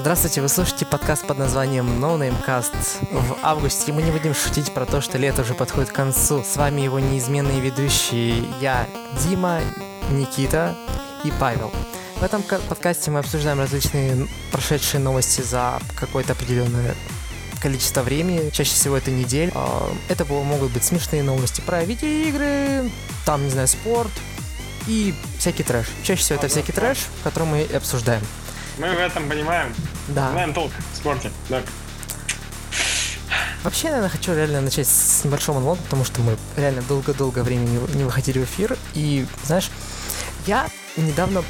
Здравствуйте, вы слушаете подкаст под названием No Name Cast. В августе мы не будем шутить про то, что лето уже подходит к концу. С вами его неизменные ведущие я, Дима, Никита и Павел. В этом подкасте мы обсуждаем различные прошедшие новости за какое-то определенное количество времени, чаще всего это недель. А, это могут быть смешные новости про видеоигры, там, не знаю, спорт и всякий трэш. Чаще всего это всякий трэш, который мы обсуждаем. Мы в этом понимаем. Да. Знаем толк в спорте. Да. Вообще, наверное, хочу реально начать с небольшого монолога, потому что мы реально долго-долго времени не выходили в эфир. И, знаешь, я недавно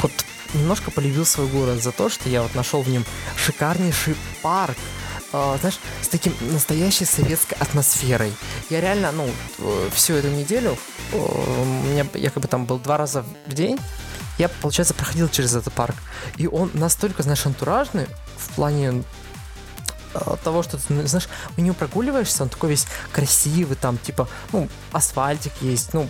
вот немножко полюбил свой город за то, что я вот нашел в нем шикарнейший парк, э, знаешь, с таким настоящей советской атмосферой. Я реально, ну, э, всю эту неделю, э, у меня якобы там был два раза в день, я, получается, проходил через этот парк. И он настолько, знаешь, антуражный в плане э, того, что ты, знаешь, у него прогуливаешься, он такой весь красивый, там, типа, ну, асфальтик есть, ну,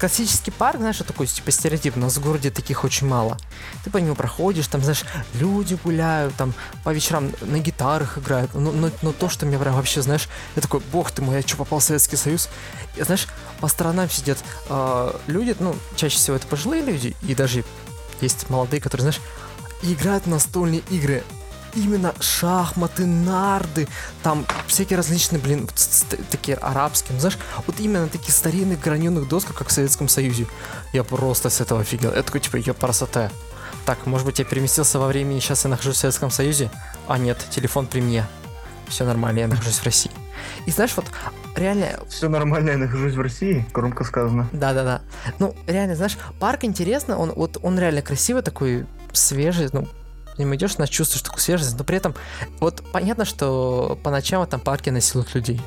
классический парк, знаешь, такой, типа, стереотип, у нас в городе таких очень мало. Ты по нему проходишь, там, знаешь, люди гуляют, там, по вечерам на гитарах играют, но, но, но то, что меня прям вообще, знаешь, я такой, бог ты мой, я что, попал в Советский Союз? И, знаешь, по сторонам сидят э, люди, ну, чаще всего это пожилые люди, и даже есть молодые, которые, знаешь, играют в настольные игры именно шахматы, нарды, там всякие различные, блин, такие арабские, ну, знаешь, вот именно такие старинные граненых досках, как в Советском Союзе. Я просто с этого офигел. Это такой, типа, ее красота. Так, может быть, я переместился во времени, сейчас я нахожусь в Советском Союзе? А нет, телефон при мне. Все нормально, я нахожусь в России. И знаешь, вот реально... Все нормально, я нахожусь в России, громко сказано. Да-да-да. Ну, реально, знаешь, парк интересно, он вот он реально красивый такой, свежий, ну, ним идешь, на чувствуешь такую свежесть, но при этом вот понятно, что по ночам в этом парке насилуют людей.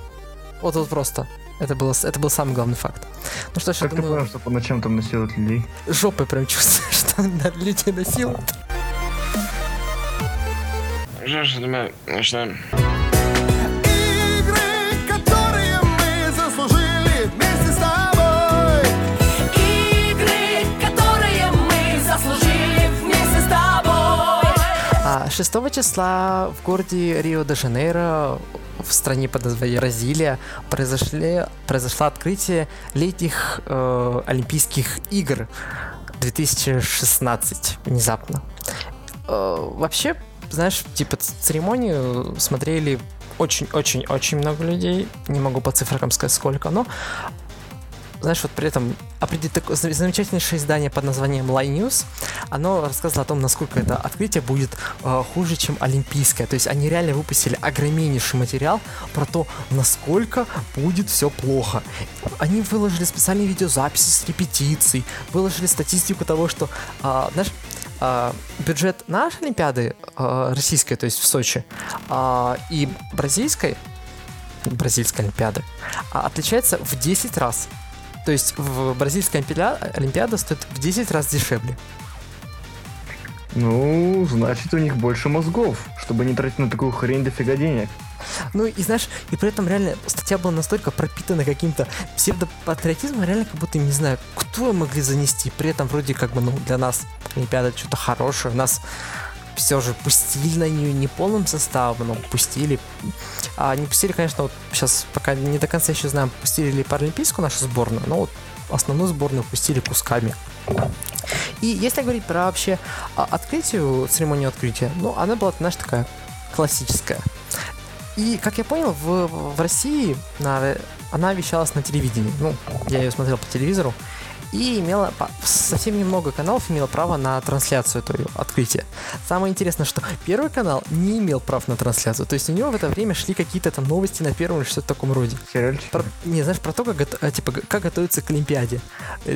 Вот вот просто. Это, было, это был самый главный факт. Ну что ж, как я думаю... ты понял, что по ночам там насилуют людей? Жопой прям чувствуешь, что людей насилуют. Что ж, думаю, начинаем. 6 числа в городе Рио-де-Жанейро в стране под названием Бразилия произошли, произошло открытие летних э, Олимпийских игр 2016 внезапно. Э, вообще, знаешь, типа церемонию смотрели очень-очень-очень много людей. Не могу по цифрам сказать сколько, но знаешь, вот при этом такое замечательнейшее издание под названием Line News, оно рассказывало о том, насколько это открытие будет э, хуже, чем олимпийское. То есть они реально выпустили огромнейший материал про то, насколько будет все плохо. Они выложили специальные видеозаписи с репетиций, выложили статистику того, что, э, знаешь, э, бюджет нашей Олимпиады, э, российской, то есть в Сочи, э, и бразильской, бразильской Олимпиады, отличается в 10 раз. То есть в бразильская Олимпиада стоит в 10 раз дешевле. Ну, значит, у них больше мозгов, чтобы не тратить на такую хрень дофига денег. Ну и знаешь, и при этом реально статья была настолько пропитана каким-то псевдопатриотизмом, реально как будто, не знаю, кто могли занести. При этом вроде как бы, ну, для нас Олимпиада что-то хорошее. У нас все же пустили на нее не полным составом, но пустили. А не пустили, конечно, вот сейчас пока не до конца еще знаем, пустили ли паралимпийскую нашу сборную, но вот основную сборную пустили кусками. И если говорить про вообще а, открытие, церемонию открытия, ну, она была, знаешь, такая классическая. И, как я понял, в, в России на, она вещалась на телевидении. Ну, я ее смотрел по телевизору и имела совсем немного каналов имело право на трансляцию этого открытия. Самое интересное, что первый канал не имел прав на трансляцию, то есть у него в это время шли какие-то там новости на первом или что-то в таком роде. Про, не, знаешь, про то, как, э, типа, как готовиться к Олимпиаде.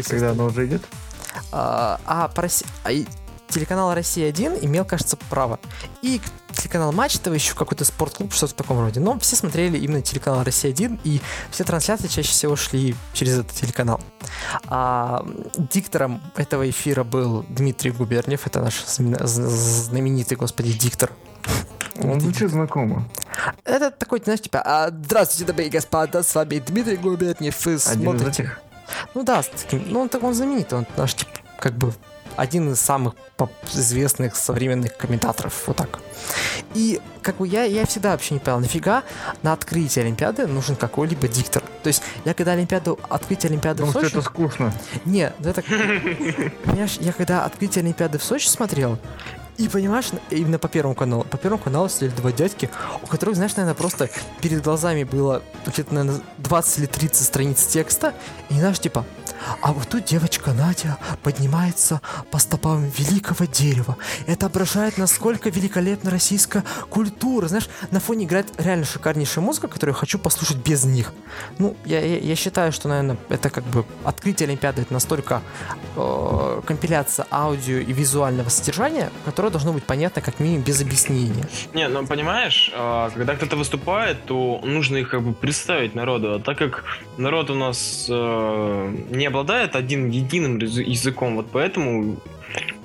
Когда оно уже идет? А, а, России, а, телеканал «Россия-1» имел, кажется, право. И телеканал Матч ТВ, еще какой-то спортклуб, что-то в таком роде. Но все смотрели именно телеканал «Россия-1», и все трансляции чаще всего шли через этот телеканал. А диктором этого эфира был Дмитрий Губерниев, это наш знаменитый, господи, диктор. Он звучит знакомо. Это такой, знаешь, типа, а, здравствуйте, дорогие господа, с вами Дмитрий Губерниев, смотрите... Один из этих? Ну да, ну он так он знаменитый, он наш, типа, как бы один из самых известных современных комментаторов, вот так. И как бы я, я всегда вообще не понял, нафига на открытие Олимпиады нужен какой-либо диктор. То есть я когда Олимпиаду, открытие Олимпиады Потому в Сочи... это скучно. Не, ну это... Понимаешь, я когда открытие Олимпиады в Сочи смотрел, и понимаешь, именно по первому каналу. По первому каналу сидели два дядьки, у которых, знаешь, наверное, просто перед глазами было где-то, наверное, 20 или 30 страниц текста. И знаешь, типа, а вот тут девочка Надя поднимается по стопам великого дерева. Это отображает, насколько великолепна российская культура. Знаешь, на фоне играет реально шикарнейшая музыка, которую я хочу послушать без них. Ну, я, я, я считаю, что, наверное, это как бы открытие Олимпиады, это настолько э, компиляция аудио и визуального содержания, которое должно быть понятно как минимум без объяснения. Не, ну понимаешь, а, когда кто-то выступает, то нужно их как бы представить народу. А так как народ у нас э, не обладает один единым язы- языком, вот поэтому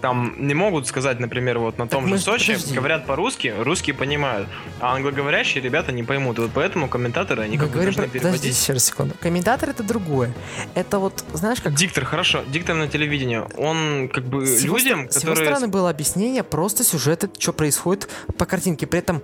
там не могут сказать, например, вот на том мы же Сочи, подожди. говорят по-русски, русские понимают, а англоговорящие ребята не поймут. И вот поэтому комментаторы, они как бы говорим должны про... Подожди, переводить. еще раз секунду. Комментатор это другое. Это вот, знаешь, как Диктор, хорошо, диктор на телевидении, он как бы С людям, стор- С его которые... стороны было объяснение просто сюжета, что происходит по картинке. При этом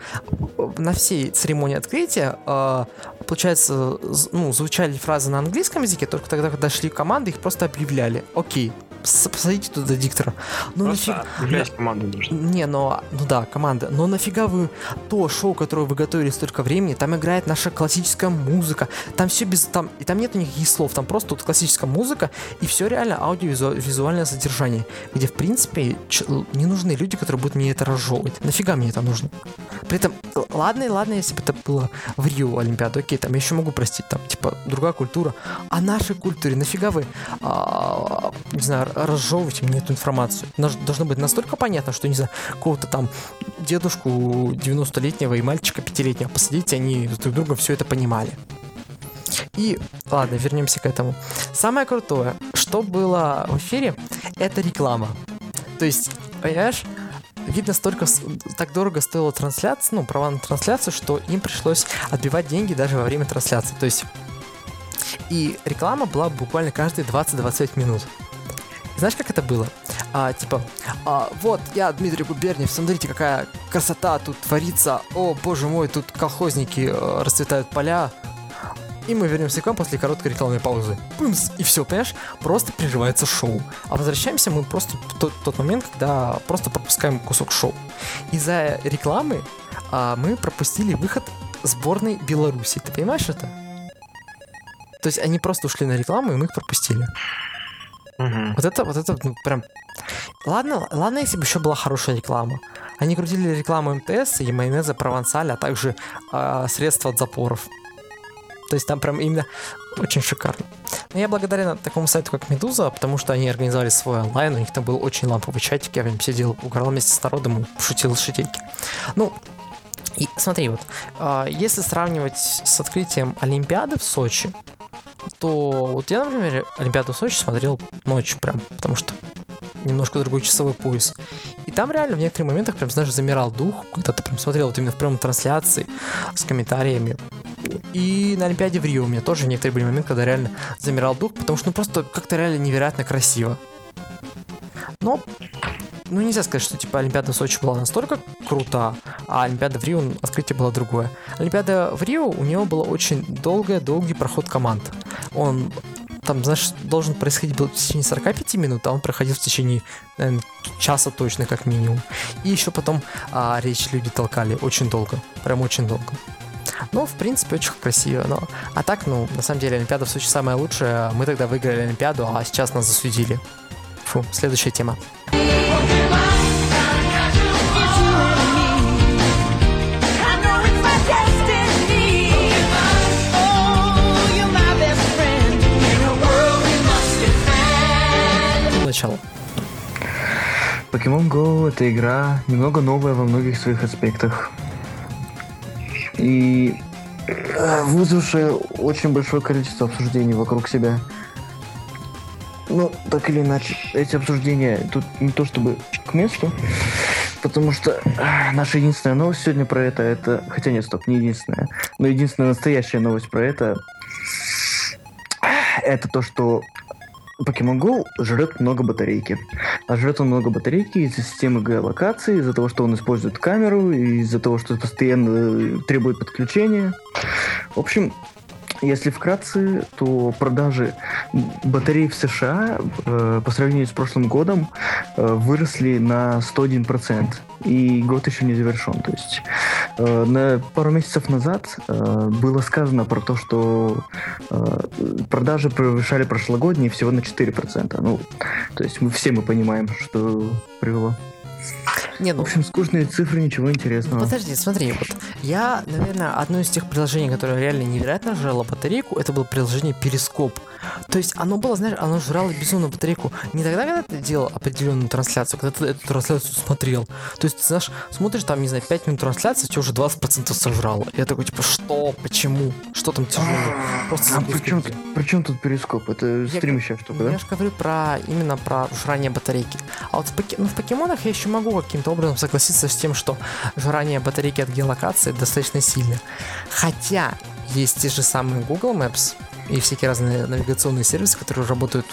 э, на всей церемонии открытия, э, получается, ну, звучали фразы на английском языке, только тогда, когда шли команды, их просто объявляли. Окей, с- посадите туда диктора. Ну Просто нафиг... объявлять команду нужно. Не, но, ну да, команда. Но нафига вы то шоу, которое вы готовили столько времени, там играет наша классическая музыка, там все без, там, и там нет никаких слов, там просто вот классическая музыка, и все реально аудиовизуальное содержание, где, в принципе, ч- не нужны люди, которые будут мне это разжевывать. Нафига мне это нужно? При этом, л- ладно, ладно, если бы это было в Рио Олимпиада, окей, там я еще могу простить, там, типа, другая культура. А нашей культуре нафига вы, а, не знаю, разжевываете мне эту информацию? Наж- Должно быть настолько понятно, что, не знаю, какого-то там дедушку 90-летнего и мальчика 5-летнего посадить, они друг друга все это понимали. И, ладно, вернемся к этому. Самое крутое, что было в эфире, это реклама. То есть, понимаешь, видно, столько так дорого стоила трансляция, ну, права на трансляцию, что им пришлось отбивать деньги даже во время трансляции. То есть, и реклама была буквально каждые 20-25 минут. Знаешь, как это было? А, типа, а, вот я Дмитрий Губерниев, смотрите, какая красота тут творится. О, боже мой, тут колхозники э, расцветают поля. И мы вернемся к вам после короткой рекламной паузы. Пымс, и все, понимаешь? Просто прерывается шоу. А возвращаемся мы просто в тот, тот момент, когда просто пропускаем кусок шоу. Из-за рекламы а, мы пропустили выход сборной Беларуси. Ты понимаешь это? То есть они просто ушли на рекламу, и мы их пропустили. Мгм. Вот это, вот это, ну, прям... Ладно, ладно, если бы еще была хорошая реклама. Они крутили рекламу МТС и майонеза Провансаль, а также а, средства от запоров. То есть там прям именно очень шикарно. Но я благодарен такому сайту, как Медуза, потому что они организовали свой онлайн, у них там был очень ламповый чатик, я прям сидел, угорал вместе с народом и шутил шутейки. Ну, и смотри, вот, а, если сравнивать с открытием Олимпиады в Сочи, то вот я, например, Олимпиаду в Сочи смотрел ночью прям, потому что немножко другой часовой пояс. И там реально в некоторых моментах прям, знаешь, замирал дух, когда ты прям смотрел вот именно в прямой трансляции с комментариями. И на Олимпиаде в Рио у меня тоже некоторые были моменты, когда реально замирал дух, потому что ну просто как-то реально невероятно красиво. Но ну, нельзя сказать, что, типа, Олимпиада в Сочи была настолько крута, а Олимпиада в Рио, открытие было другое. Олимпиада в Рио, у него было очень долгое, долгий проход команд. Он там, знаешь, должен происходить был в течение 45 минут, а он проходил в течение, наверное, часа точно, как минимум. И еще потом а, речь люди толкали очень долго, прям очень долго. Ну, в принципе, очень красиво, но... А так, ну, на самом деле, Олимпиада в Сочи самая лучшая. Мы тогда выиграли Олимпиаду, а сейчас нас засудили. Фу, следующая тема. Начало. Pokemon Go это игра немного новая во многих своих аспектах. И э, вызвавшая очень большое количество обсуждений вокруг себя. Ну, так или иначе, эти обсуждения тут не то чтобы к месту, потому что э, наша единственная новость сегодня про это, это... Хотя нет, стоп, не единственная. Но единственная настоящая новость про это, это то, что Pokemon Go жрет много батарейки. А жрет он много батарейки из-за системы геолокации, из-за того, что он использует камеру, из-за того, что постоянно э, требует подключения. В общем, если вкратце, то продажи батарей в США э, по сравнению с прошлым годом э, выросли на 101%. И год еще не завершен. То есть э, на пару месяцев назад э, было сказано про то, что э, продажи превышали прошлогодние всего на 4%. Ну, то есть мы все мы понимаем, что привело. Не, В ну, общем, скучные цифры, ничего ну, интересного. подожди, смотри, вот я, наверное, одно из тех приложений, которое реально невероятно жрало батарейку, это было приложение Перископ. То есть оно было, знаешь, оно жрало безумно батарейку не тогда, когда ты делал определенную трансляцию, когда ты эту трансляцию смотрел. То есть, ты знаешь, смотришь там, не знаю, 5 минут трансляции, тебе уже 20% сожрало. Я такой, типа, что? Почему? Что там тяжело? Просто А при чем, при чем тут перископ? Это стримящая штука, да? Я же говорю про именно про жрание батарейки. А вот в, ну, в покемонах я еще могу каким-то образом согласиться с тем, что жрание батарейки от геолокации достаточно сильно. Хотя есть те же самые Google Maps и всякие разные навигационные сервисы, которые работают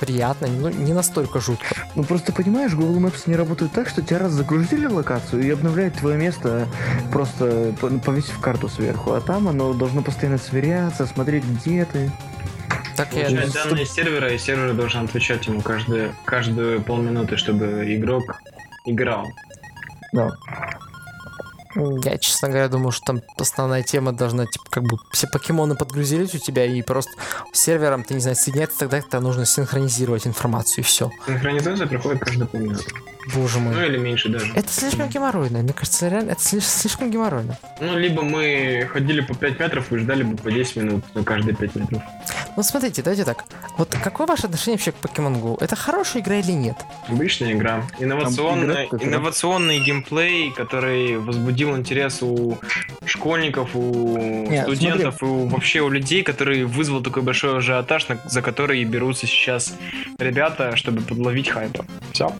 приятно, ну, не настолько жутко. Ну просто понимаешь, Google Maps не работает так, что тебя раз загрузили в локацию и обновляет твое место, просто по- повесив карту сверху, а там оно должно постоянно сверяться, смотреть, где ты. Так я... Получать данные сервера, и сервер должен отвечать ему каждые, каждую полминуты, чтобы игрок играл. Да. Я, честно говоря, думаю, что там основная тема должна, типа, как бы все покемоны подгрузились у тебя, и просто сервером, ты не знаю, соединяться тогда, когда нужно синхронизировать информацию, и все. Синхронизация проходит каждую полминуты. Боже мой. Ну или меньше даже. Это слишком геморройно. Мне кажется, реально, это слиш- слишком геморройно. Ну, либо мы ходили по 5 метров и ждали бы по 10 минут на каждые 5 метров. Ну, смотрите, давайте так. Вот какое ваше отношение вообще к Pokemon Go? Это хорошая игра или нет? Обычная игра. Инновационный, игра, как инновационный геймплей, который возбудил интерес у школьников, у Нет, студентов и у, вообще у людей, который вызвал такой большой ажиотаж, на- за который берутся сейчас ребята, чтобы подловить хайпа. Все.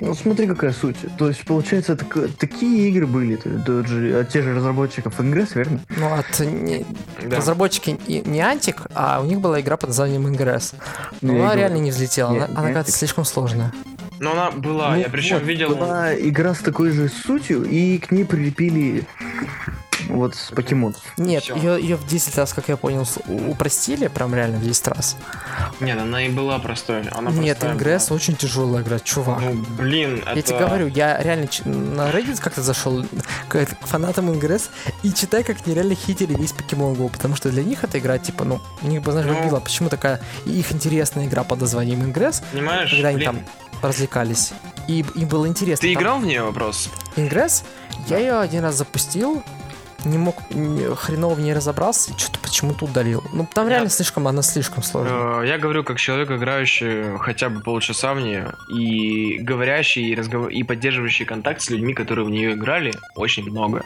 Ну смотри, какая суть. То есть, получается, так- такие игры были, то- тот же- от тех же разработчиков Ingress, верно? Ну, от не- Да. разработчики и- не Антик, а у них была игра под названием Ingress. Но Ну, я она и реально не взлетела. Не- Она, не она кажется, слишком сложная. Но она была, Ну, я причем вот, видел... Была игра с такой же сутью, и к ней прилепили вот с покемонов. Нет, ее, ее в 10 раз, как я понял, упростили, прям реально в 10 раз. Нет, она и была простой. Она Нет, Ingress была. очень тяжелая игра, чувак. Ну, блин, Я это... тебе говорю, я реально на Reddit как-то зашел к, фанатам Ingress и читай, как они реально хитили весь Pokemon Go, потому что для них эта игра, типа, ну, у них бы, знаешь, Ну. выбила, почему такая их интересная игра под названием Ingress, Понимаешь, когда они блин, там развлекались. И им было интересно. ты Там играл в нее, вопрос? Ingress, я ее один раз запустил, не мог, хреново в ней разобрался, и что-то почему-то удалил. Ну, там реально слишком, она слишком сложная. Э, Я говорю как человек, играющий хотя бы полчаса в нее, и говорящий, и, разгов... и поддерживающий контакт с людьми, которые в нее играли, очень много.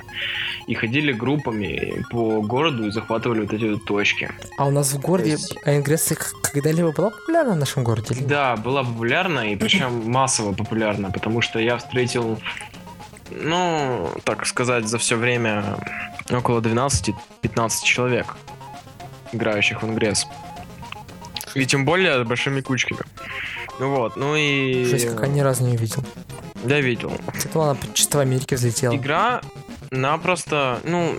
И ходили группами по городу и захватывали вот эти вот точки. А у нас в городе есть- а к- когда-либо была популярна в нашем городе? Да, была популярна, и причем массово популярна, потому что я встретил, ну, так сказать, за все время около 12-15 человек, играющих в Ингресс. И тем более большими кучками. Ну вот, ну и... Жесть, как я ни разу не видел. Я видел. Это она чисто в Америке взлетела. Игра, она просто, ну,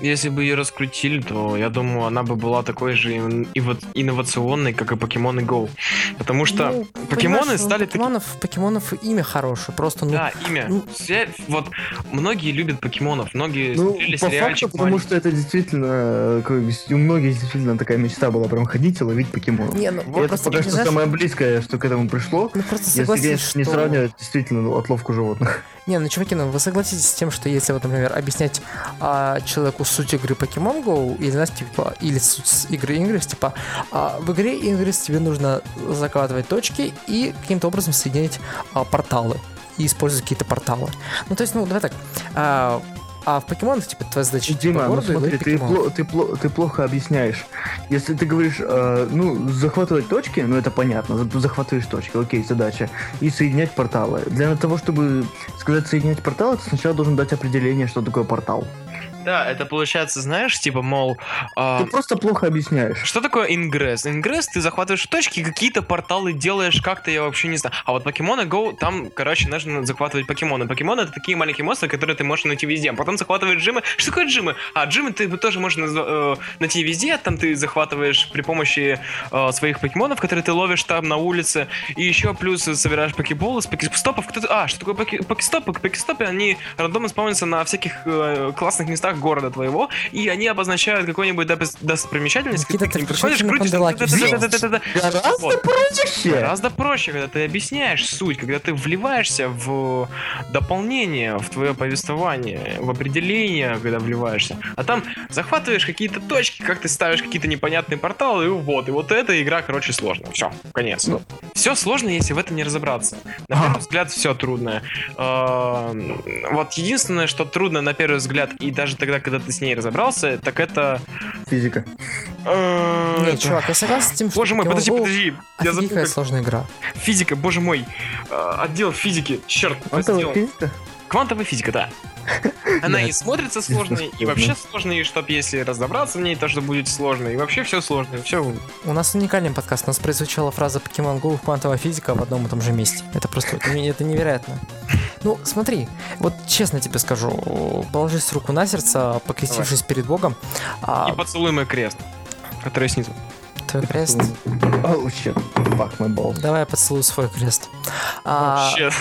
если бы ее раскрутили, то я думаю, она бы была такой же ин- и вот инновационной, как и Pokemon Go. Потому что Ну, покемоны понимаешь, у стали таки- покемонов, покемонов имя хорошее, просто ну, Да, имя. ну- Я- вот многие любят покемонов, многие Ну, смотрели по факту, потому маленький. что это действительно, э, у многих действительно такая мечта была прям ходить и ловить покемонов. не, ну вот это просто пока что знаешь, самое близкое, что к этому пришло. ну просто Если, согласись, конечно, не что- сравнивать действительно ну, отловку животных. Не, ну чуваки, ну вы согласитесь с тем, что если вот, например, объяснять а, человеку суть игры Pokemon Go, или, знаешь, типа, или суть игры Ingress, типа, а, в игре Ingress тебе нужно закладывать точки и каким-то образом соединять а, порталы и использовать какие-то порталы. Ну, то есть, ну, давай так, а, а в покемонах, типа, твоя задача идти по Дима, ну городу и смотри, ты, пло- ты, пло- ты плохо объясняешь. Если ты говоришь, э, ну, захватывать точки, ну это понятно, за- захватываешь точки, окей, задача. И соединять порталы. Для того, чтобы сказать соединять порталы, ты сначала должен дать определение, что такое портал. Да, это получается, знаешь, типа, мол, а, Ты просто плохо объясняешь. Что такое ингресс? Ингресс, ты захватываешь точки, какие-то порталы делаешь, как-то я вообще не знаю. А вот Покемоны Go, там, короче, нужно захватывать покемоны. Покемоны это такие маленькие монстры, которые ты можешь найти везде. А потом захватываешь джимы. Что такое джимы? А джимы ты тоже можешь э, найти везде. Там ты захватываешь при помощи э, своих покемонов, которые ты ловишь там на улице. И еще плюс собираешь покеболы с покестопов. Кто а, что такое поке- покестопы? Покестопы, они рандомно спавнятся на всяких э, классных местах города твоего. И они обозначают какой-нибудь допис- достопримечательность. Никита, ты к ним крутишь, да-да-да-да-да-да. Гораздо проще. Гораздо проще, когда ты объясняешь суть, когда ты вливаешься в дополнение, в твое повествование, в определение, когда вливаешься. А там захватываешь какие-то точки, как ты ставишь какие-то непонятные порталы, и вот. И вот эта игра, короче, сложная. Все, конец. Ну. Все сложно, если в этом не разобраться. На А. первый взгляд, все трудно. Эм, Вот единственное, что трудно на первый взгляд, и даже тогда, когда ты с ней разобрался, так это... Физика. э, Нет, чувак, я согласен с тем, что Боже мой, подожди, подожди. Я забыл, сложная игра. Физика, боже мой. Э, Отдел физики, черт. Физика? Квантовая физика, да. Она и смотрится сложной, и вообще сложной, и чтоб если разобраться в ней, то что будет сложно. И вообще все сложно. Все. У нас уникальный подкаст. У нас прозвучала фраза Pokemon Go квантовая физика в одном и том же месте. Это просто это, не- это невероятно. Ну, смотри, вот честно тебе скажу, положись руку на сердце, покрестившись перед Богом, а, И поцелуй мой крест, который снизу. твой крест, Oh shit. Fuck my balls. давай я поцелую свой крест. А, Вообще,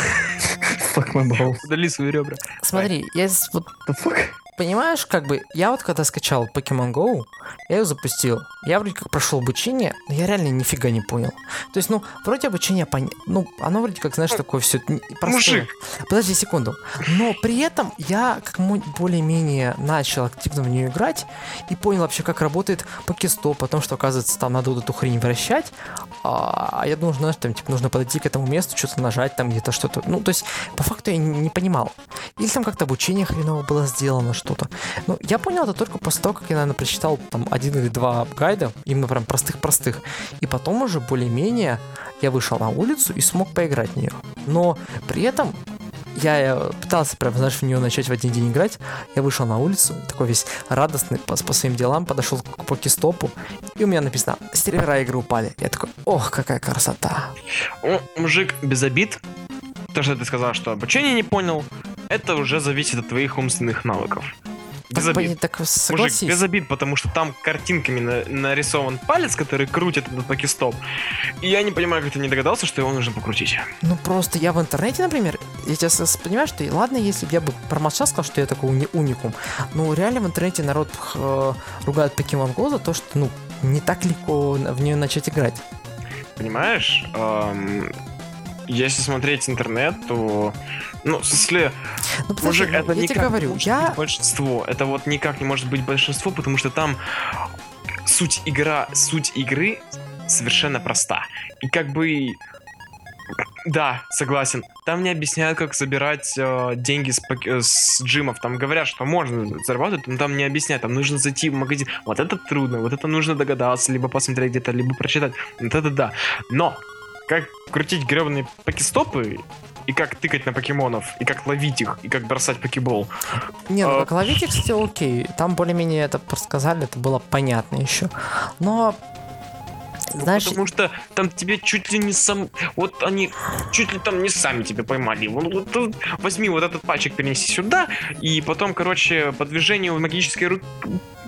Fuck my balls. удали свои ребра. смотри, я вот The fuck? Понимаешь, как бы, я вот когда скачал Pokemon Go, я ее запустил. Я вроде как прошел обучение, но я реально нифига не понял. То есть, ну, вроде обучение понятно. Ну, оно вроде как, знаешь, такое все простое. Мужик. Подожди секунду. Но при этом я как более-менее начал активно в нее играть и понял вообще, как работает покестоп, о том, что, оказывается, там надо вот эту хрень вращать. А я думал, знаешь, там, типа, нужно подойти к этому месту, что-то нажать, там где-то что-то. Ну, то есть, по факту я не не понимал. Или там как-то обучение хреново было сделано, что-то. Ну, я понял это только после того, как я, наверное, прочитал там один или два гайда, именно прям простых-простых. И потом уже более-менее я вышел на улицу и смог поиграть в нее. Но при этом я э, пытался прям, знаешь, в нее начать в один день играть. Я вышел на улицу, такой весь радостный по, по своим делам, подошел к покестопу, и у меня написано «Сервера игры упали». Я такой «Ох, какая красота!» О, мужик, без обид. То, что ты сказал, что обучение не понял, это уже зависит от твоих умственных навыков. Без Так, обид. так Мужик, без обид, потому что там картинками на- нарисован палец, который крутит этот покестоп. И я не понимаю, как ты не догадался, что его нужно покрутить. Ну просто я в интернете, например, я тебя с- понимаю, что ладно, если бы я бы промолчал, сказал, что я такой уни- уникум, но реально в интернете народ э, ругает Pokemon Go за то, что ну не так легко в нее начать играть. Понимаешь? Эм, если смотреть интернет, то... Ну, в смысле, Ну, подожди, мужик, это я никак не говорю, я большинство. Это вот никак не может быть большинство, потому что там суть игра, суть игры совершенно проста. И как бы... Да, согласен. Там не объясняют, как забирать э, деньги с, э, с джимов. Там говорят, что можно заработать, но там не объясняют. Там нужно зайти в магазин. Вот это трудно, вот это нужно догадаться, либо посмотреть где-то, либо прочитать. Вот это да. Но как крутить гребаные покестопы и как тыкать на покемонов, и как ловить их, и как бросать покебол. Не, ну А- как ловить их, кстати, окей. Там более-менее это рассказали, это было понятно еще. Но Ну, знаешь, потому что там тебе чуть ли не сам... Вот они чуть ли там не сами тебя поймали. Вот, возьми вот этот пальчик, перенеси сюда, и потом, короче, по движению магической ру-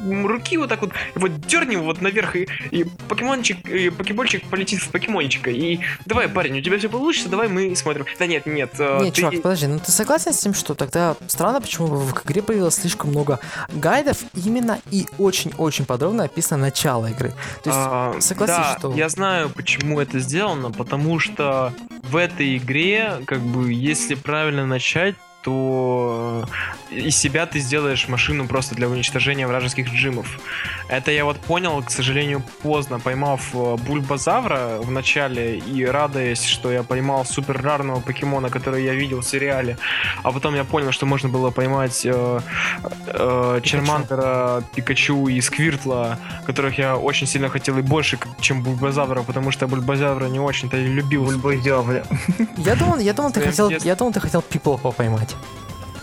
м, руки вот так вот, вот дерни его вот наверх, и, и покемончик, и покебольчик полетит в покемончика. И давай, парень, у тебя все получится, давай мы смотрим. Да нет, нет. э, Не, ты- чувак, подожди, ну ты согласен с тем, что тогда странно, почему в игре появилось слишком много гайдов именно и очень-очень подробно описано начало игры. То есть, А, согласись, да, что- я знаю, почему это сделано, потому что в этой игре, как бы, если правильно начать, то э, из себя ты сделаешь машину просто для уничтожения вражеских джимов. Это я вот понял, к сожалению, поздно, поймав э, Бульбазавра в начале и радуясь, что я поймал супер рарного покемона, который я видел в сериале, а потом я понял, что можно было поймать э, э, Чермантера, Пикачу и Сквиртла, которых я очень сильно хотел и больше, чем Бульбазавра, потому что Бульбазавра не очень-то и любил. Бульбазявля. я думал, я думал, ты хотел, я думал, ты хотел Пиплопа поймать.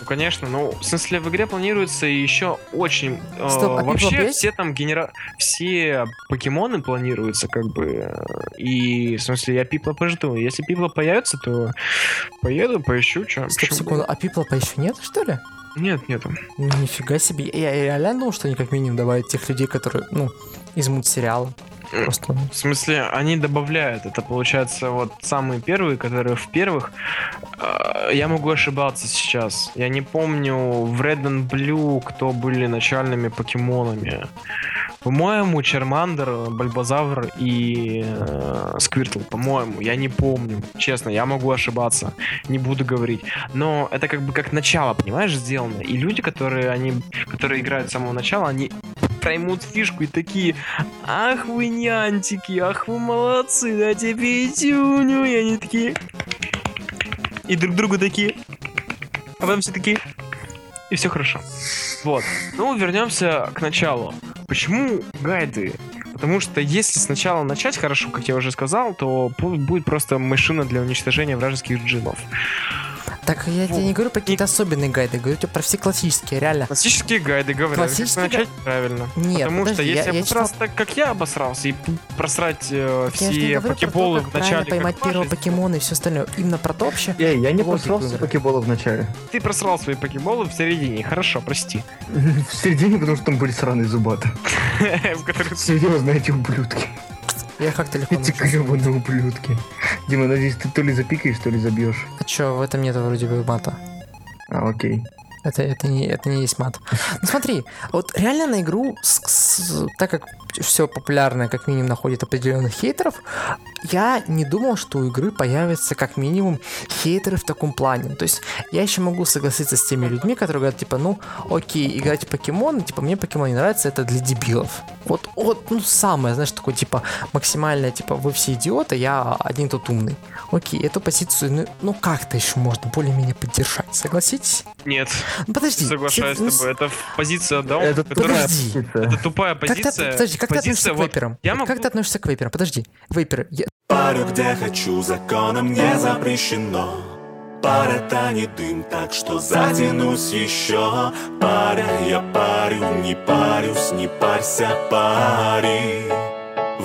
Конечно. Ну, в смысле, в игре планируется еще очень... э, Стоп, а вообще, все там генера... Все покемоны планируются, как бы. э, И, в смысле, я Пипла пожду. Если Пипла появится, то поеду, поищу, что. Стоп, секунду, а Пиплопа еще нет, что ли? Нет, нету. Нифига себе. Я, я реально думал, что они как минимум добавят тех людей, которые, ну, из мультсериала. Просто. В смысле, они добавляют. Это, получается, вот самые первые, которые в первых. Э, Я могу ошибаться сейчас. Я не помню в Red and Blue, кто были начальными покемонами. По-моему, Чермандер, Бальбазавр и э, Сквиртл, по-моему, я не помню. Честно, я могу ошибаться. Не буду говорить. Но это как бы как начало, понимаешь, сделано. И люди, которые они, которые играют с самого начала, они проймут фишку и такие, ах вы нянтики, ах вы молодцы, дайте пятюню. И они такие... И друг другу такие... А потом все такие... И все хорошо. Вот. Ну, вернемся к началу. Почему гайды? Потому что если сначала начать хорошо, как я уже сказал, то бу- будет просто машина для уничтожения вражеских джинов. Так я тебе не говорю про какие-то особенные гайды, говорю тебе про все классические, реально. Классические гайды говорят, как Классические начать правильно. Нет, Потому что подожди, если я- я обосрался читал- так, как я обосрался, и просрать э, Я все говорю про то, покеболы как в начале, поймать как первого покемона и все остальное. Именно про то вообще. Эй, я не Логику просрался покебола в начале. ты просрал свои покеболы в середине, хорошо, прости. В середине, потому что там были сраные зубаты. Серьезно, эти ублюдки. Я как-то легко Эти гребаные ублюдки. Дима, надеюсь, ты то ли запикаешь, то ли забьешь. А чё, в этом нет вроде бы мата. А, окей. Это, это, не, это не есть мат. Ну смотри, вот реально на игру, с- с- так как все популярное как минимум находит определенных хейтеров, я не думал, что у игры появятся как минимум хейтеры в таком плане. То есть я еще могу согласиться с теми людьми, которые говорят, типа, ну, окей, играть в покемон, типа, мне покемон не нравится, это для дебилов. Вот, вот, ну, самое, знаешь, такое, типа, максимальное, типа, вы все идиоты, я один тут умный. Окей, эту позицию, ну, ну как-то еще можно более-менее поддержать, согласитесь? Нет, Ну подожди. соглашаюсь с тобой. Это позиция даун, Это которая... подожди. позиция. Это тупая Как ты, позиция. подожди, как ты относишься позиция, к вот, вейперам? Я Вот могу... Как ты относишься к вейперам? Подожди, вейперы. я- Парю, где хочу, законом не запрещено Пара не дым, так что затянусь еще Паря, я парю, не парюсь, не парься, пари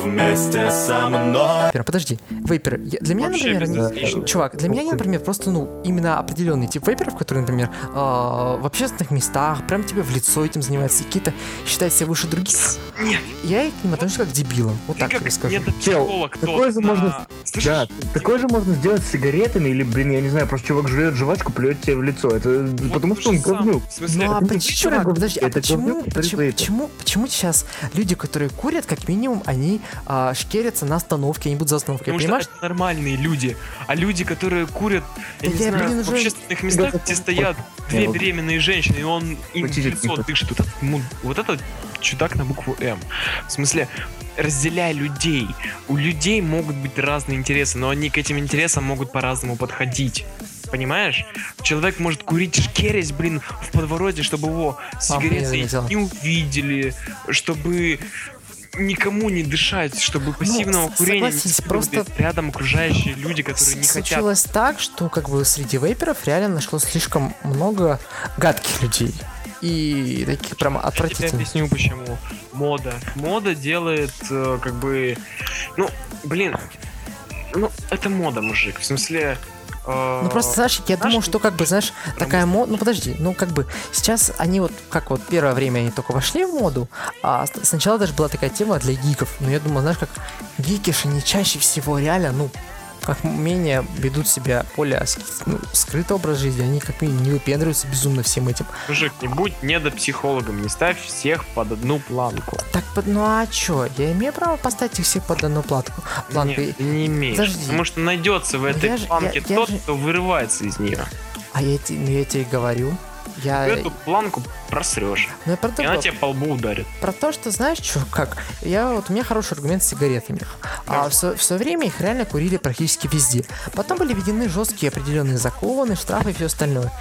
Вместе со мной вейперы, Подожди, вейперы. я- Для меня, Вообще например, не- безразлично. чувак, для меня, например, просто, ну, именно определенный тип вейперов, которые, например, а, в общественных местах, прям тебе в лицо этим занимаются, какие-то считают себя выше других. Нет. Я к ним отношусь как к дебилам. Вот Ты так тебе скажу. недопсихолог такое же на- можно- Слышишь? Да, такое же можно сделать с сигаретами, или, блин, я не знаю, просто чувак жует жвачку, плюет тебе в лицо. Это Вот потому то что он говнюк. В смысле, Ну а не чувак, вейперы, подожди, а почему, почему, почему, почему сейчас люди, которые курят, как минимум, они а, шкерятся на остановке, они будут за остановкой, Потому что понимаешь? это нормальные люди. А люди, которые курят, я Да не я, знаю, блин, в уже- общественных местах, где стоят две Я беременные женщины, и он им в лицо дышит. Вот этот, вот этот чудак на букву М. В смысле, разделяй людей. У людей могут быть разные интересы, но они к этим интересам могут по-разному подходить. Понимаешь? Человек может курить шкерясь, блин, в подвороте, чтобы его сигареты я не увидели, чтобы никому не дышать, чтобы пассивного с- курения не согласись, испытывали просто- рядом окружающие люди, которые не хотят. Случилось так, что как бы среди вейперов реально нашлось слишком много гадких людей. И таких прям Я тебе отвратительных. объясню почему. Мода. Мода делает э, как бы... Ну, блин. Ну, это мода, мужик. В смысле... Ну просто, знаешь, я думал, что как бы, знаешь, такая мода... Ну подожди, ну как бы сейчас они вот, как вот первое время они только вошли в моду, а сначала даже была такая тема для гиков. Но я думаю, знаешь, как гикиши не чаще всего реально, ну, как менее ведут себя более ну, скрытый образ жизни, они как минимум не выпендриваются безумно всем этим. Мужик, не будь недопсихологом, не ставь всех под одну планку. Так, ну а чё, я имею право поставить их всех под одну платку? планку? Нет, не имеешь. Подожди. Потому что найдется в Ну, этой я планке я- я тот, же- кто вырывается из нее. А я, ну, я тебе говорю, я, Эту планку просрешь. ну, я про, И то, она тебе по лбу ударит. про то, что знаешь, что, как, я вот у меня хороший аргумент с сигаретами. А в, со- в свое время их реально курили практически везде. Потом были введены жесткие определенные законы, штрафы и все остальное.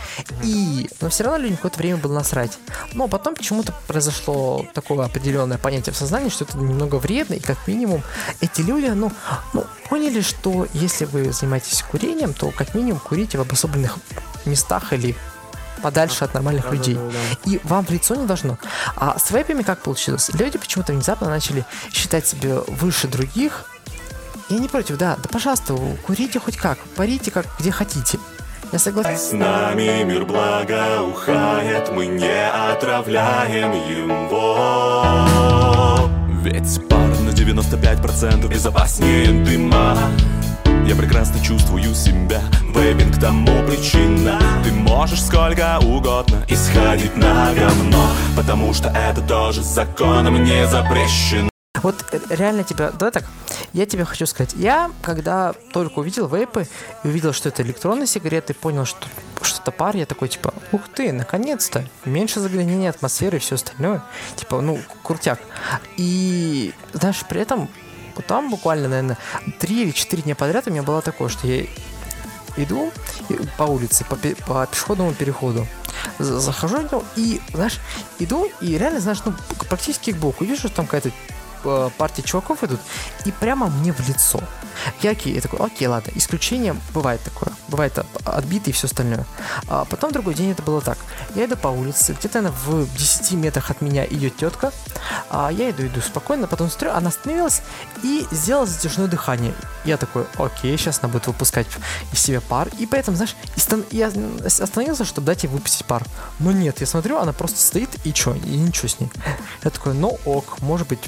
И, но все равно людям какое-то время было насрать. Но потом почему-то произошло такое определенное понятие в сознании, что это немного вредно, и как минимум эти люди, ну, ну, поняли, что если вы занимаетесь курением, то как минимум курите в обособленных местах или подальше от нормальных людей. да. И вам в лицо не должно. А с вейпами как получилось? Люди почему-то внезапно начали считать себя выше других. Я не против, да, да пожалуйста, курите хоть как, парите как где хотите. Я согласен. С нами мир благоухает, мы не отравляем его Ведь пар на 95% безопаснее дыма Я прекрасно чувствую себя, вейпинг тому причина. Ты можешь сколько угодно исходить на говно Потому что это тоже законом не запрещено. Вот э, реально тебя, давай так, я тебе хочу сказать, я когда только увидел вейпы и увидел, что это электронные сигареты, понял, что что-то пар, я такой, типа, ух ты, наконец-то, меньше загрязнения атмосферы и все остальное, типа, ну, крутяк. И, знаешь, при этом потом буквально, наверное, три или четыре дня подряд у меня было такое, что я иду по улице, по, по пешеходному переходу, за- захожу и, знаешь, иду и реально, знаешь, ну, практически к боку, вижу, что там какая-то э, партия чуваков идут, и прямо мне в лицо. Я, я такой, окей, ладно, исключение бывает такое, бывает от- отбитый и все остальное. А потом другой день это было так. Я иду по улице, где-то наверное, в 10 метрах от меня идет тетка, а я иду, иду спокойно, потом смотрю, она остановилась и сделала затяжное дыхание. Я такой, окей, сейчас она будет выпускать из себя пар, и поэтому, знаешь, я остановился, чтобы дать ей выпустить пар. Но нет, я смотрю, она просто стоит, и чё, и ничего с ней. Я такой, ну ок, может быть,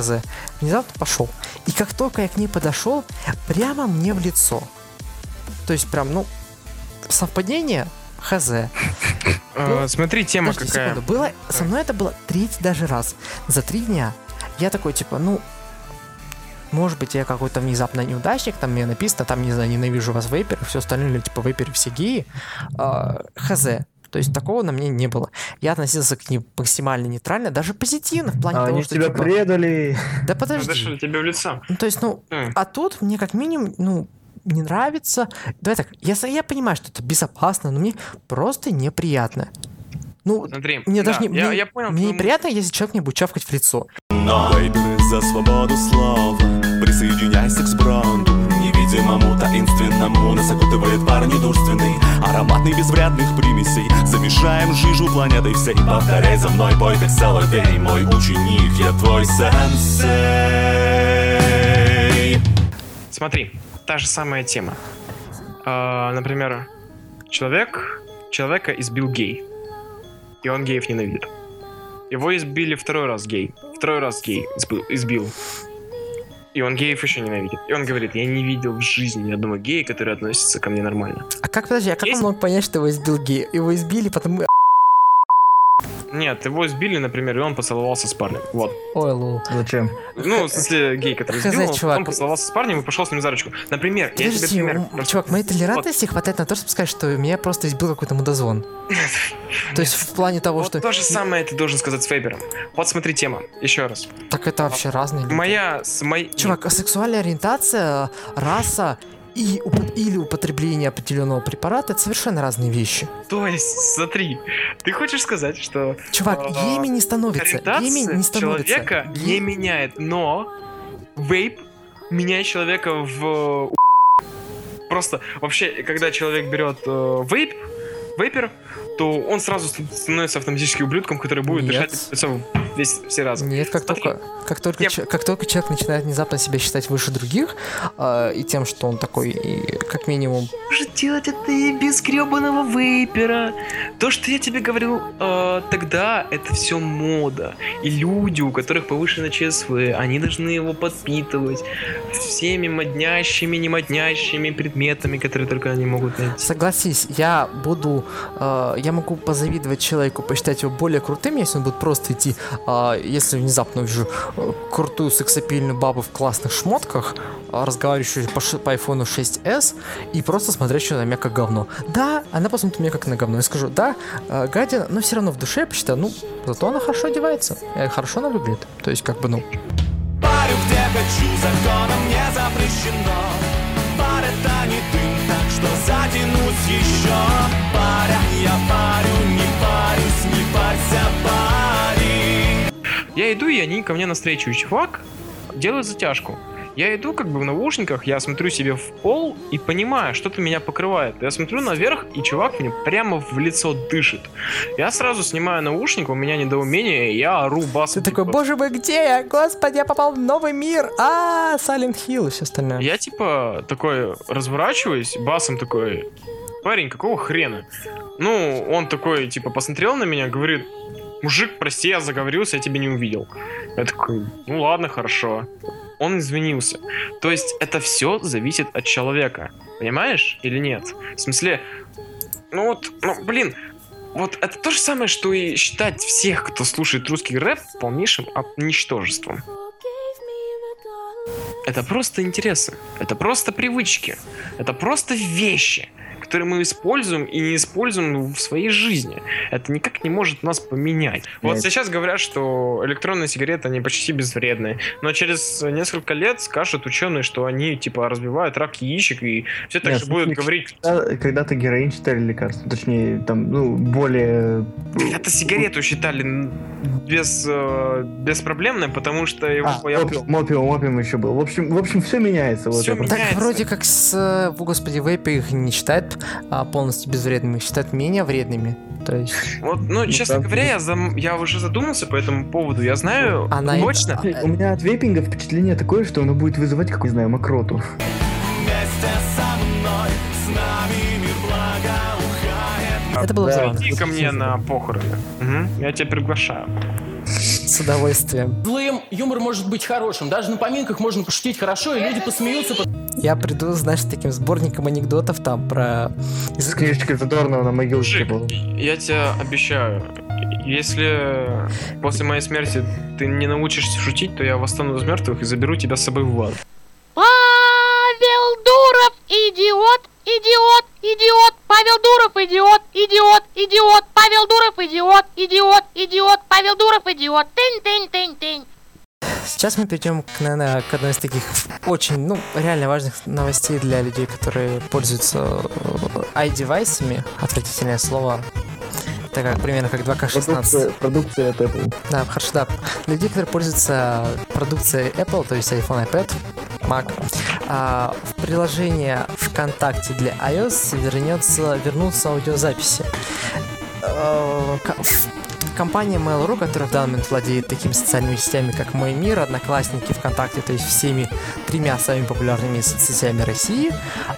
хз. Внезапно пошел. И как только я к ней подошел, прямо мне в лицо. То есть прям, ну, совпадение хз. Э, Смотри, тема Подожди какая. секунду. Было, со мной это было третий даже раз. За три дня. Я такой, типа, ну, может быть, я какой-то внезапно неудачник, там мне написано, там, не знаю, ненавижу вас вейперы, все остальное, типа, вейперы все геи. А, хз. То есть такого на мне не было. Я относился к ним максимально нейтрально, даже позитивно, в плане А того, они что, тебя типа, предали. да Ну, подожди. Дошли тебе в лицо. Ну, то есть, ну, М. а тут мне как минимум, ну, не нравится. Давай так, я, с- я понимаю, что это безопасно, но мне просто неприятно. Ну, Смотри, мне да, даже не, я, мне, я понял. мне неприятно, если человек мне будет чавкать в лицо. Но за свободу слова Присоединяйся к сбронду Невидимому, таинственному Нас окутывает пар недурственный Ароматный, без вредных примесей Замешаем жижу планетой всей Повторяй за мной, бой как соловей Мой ученик, я твой сенсей. Смотри, та же самая тема. А, например, человек, человека избил гей. И он геев ненавидит. Его избили второй раз гей. Второй раз гей избил. избил. И он геев еще ненавидит. И он говорит, я не видел в жизни ни одного гея, который относится ко мне нормально. А как, подожди, а как Есть- он мог понять, что его избил гей? Его избили, потому... Нет, его избили, например, и он поцеловался с парнем. Вот. Ой, лол. Зачем? Ну, в смысле, гей, который Хз, избил, он чувак. потом поцеловался с парнем и пошел с ним за ручку. Например, я тебе Подожди, пример. м, просто- чувак, моей толерантности хватает на то, чтобы сказать, что меня просто избил какой-то мудозвон. То есть в плане того, Вот что... то же самое ты должен сказать с вейпером. Вот смотри тема. Еще раз. Так это вообще разные люди. Моя... С моей... Чувак, а сексуальная ориентация, раса и или употребление определенного препарата это совершенно разные вещи. То есть, смотри, ты хочешь сказать, что Чувак, геями не становится. Ориентация не становится. человека Ге- не меняет, но вейп меняет человека в... Просто вообще, когда человек берет э, вейп, вейпер, то он сразу ст- становится автоматически ублюдком, который будет Нет. лицо весь, все разы. Нет, как Смотри. только, как, только, Я- че- как только человек начинает внезапно себя считать выше других, э, и тем, что он такой, и, как минимум, может делать это и без гребаного вейпера. То, что я тебе говорил э, тогда, это все мода. И люди, у которых повышено ЧСВ, они должны его подпитывать всеми моднящими, не моднящими предметами, которые только они могут найти. согласись, я буду, э, я могу позавидовать человеку, посчитать его более крутым, если он будет просто идти, э, если внезапно увижу э, крутую сексапильную бабу в классных шмотках, э, разговаривающую по, по iPhone 6s, и просто смотрящую на меня как говно. Да, она посмотрит на меня как на говно. Я скажу, да, э, гадина, но все равно в душе я посчитаю, ну, зато она хорошо одевается, и хорошо она выглядит. То есть, как бы, ну, Парю где хочу, законом не запрещено затянусь еще Паря, я парю, не парюсь, не парься, парень Я иду, и они ко мне навстречу. Чувак делает затяжку. Я иду как бы в наушниках, я смотрю себе в пол и понимаю, что-то меня покрывает. Я смотрю наверх, и чувак мне прямо в лицо дышит. Я сразу снимаю наушник, у меня недоумение, и я ору басом. Ты такой, боже мой, где я? Господи, я попал в новый мир! А, Silent Hill и все остальное. Я типа такой разворачиваюсь, басом такой, парень, какого хрена? Ну, он такой, типа, посмотрел на меня, говорит, мужик, прости, я заговорился, я тебя не увидел. Я такой, ну ладно, хорошо. Он извинился. То есть это все зависит от человека. Понимаешь или нет? В смысле, ну вот, ну блин, вот это то же самое, что и считать всех, кто слушает русский рэп, полнейшим ничтожеством. Это просто интересы. Это просто привычки. Это просто вещи, которые мы используем и не используем в своей жизни. Это никак не может нас поменять. Вот Нет. сейчас говорят, что электронные сигареты, они почти безвредные. Но через несколько лет скажут ученые, что они, типа, разбивают рак яичек, и все так Нет, же будут говорить, Когда- Когда-то героин считали лекарством, точнее, там, ну, более... это сигарету считали без, э, беспроблемной, потому что его... А, я- опиум, опиум, опиум еще был. В общем, в общем, все меняется. Вот Всё это. Так меняется. вроде как с, э, господи, вейпы их не считают полностью безвредными, считают менее вредными. То есть Вот, ну, честно правда. говоря, я, зам- я уже задумался по этому поводу. Я знаю Она точно, У меня от вейпинга впечатление такое, что оно будет вызывать, как не знаю, мокроту. Вместе со мной, с нами мир благоухает. это было да. иди ко мне на похороны. Мгм, Я тебя приглашаю. С удовольствием. Злым юмор может быть хорошим. Даже на поминках можно пошутить хорошо, и люди посмеются. Я приду, знаешь, с таким сборником анекдотов там про... С книжечкой Задорнова на могилке было. я тебе обещаю, если после моей смерти ты не научишься шутить, то я восстану из мертвых и заберу тебя с собой в ад. Павел Дуров, идиот, идиот, идиот, Павел Дуров, идиот, идиот, идиот, Павел Дуров, идиот, идиот, идиот, Павел Дуров, идиот, тынь, тынь, тынь, тынь. Сейчас мы перейдем, к, наверное, к одной из таких очень, ну, реально важных новостей для людей, которые пользуются э, i-девайсами. Отвратительное слово. Это как, примерно как 2К16. Продукция, продукция от Apple. Да, хорошо, да. Для людей, которые пользуются продукцией Apple, то есть iPhone, iPad, Mac, а, в приложение ВКонтакте для iOS вернется, вернутся аудиозаписи. В- Компания Mail.ru, которая в данный момент владеет такими социальными сетями, как Мой Мир, Одноклассники, ВКонтакте, то есть всеми тремя самыми популярными соцсетями России,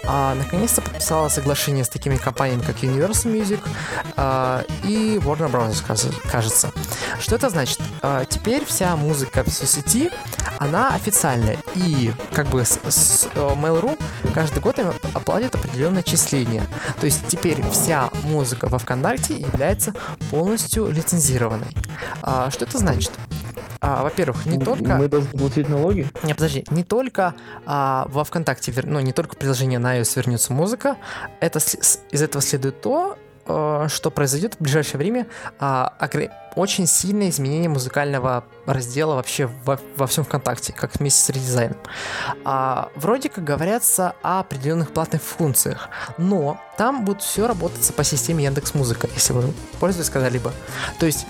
а, наконец-то подписала соглашение с такими компаниями, как Universal Music а, и Warner Bros., кажется. Что это значит? А, теперь вся музыка в соцсети, она официальная. И как бы с, с, Mail.ru каждый год им оплатит определенное отчисление. То есть теперь вся музыка во ВКонтакте является полностью лицензированной. А, что это значит? А, во-первых, не только... Мы должны платить налоги? Не, подожди, не только а, во ВКонтакте, вер- ну, не только в приложении на iOS вернется музыка, это, с- из этого следует то, что произойдет в ближайшее время а, очень сильное изменение музыкального раздела вообще во, во всем ВКонтакте, как вместе с редизайном. А, вроде как говорятся о определенных платных функциях, но там будет все работать по системе Яндекс Музыка, если вы пользуетесь когда-либо. То есть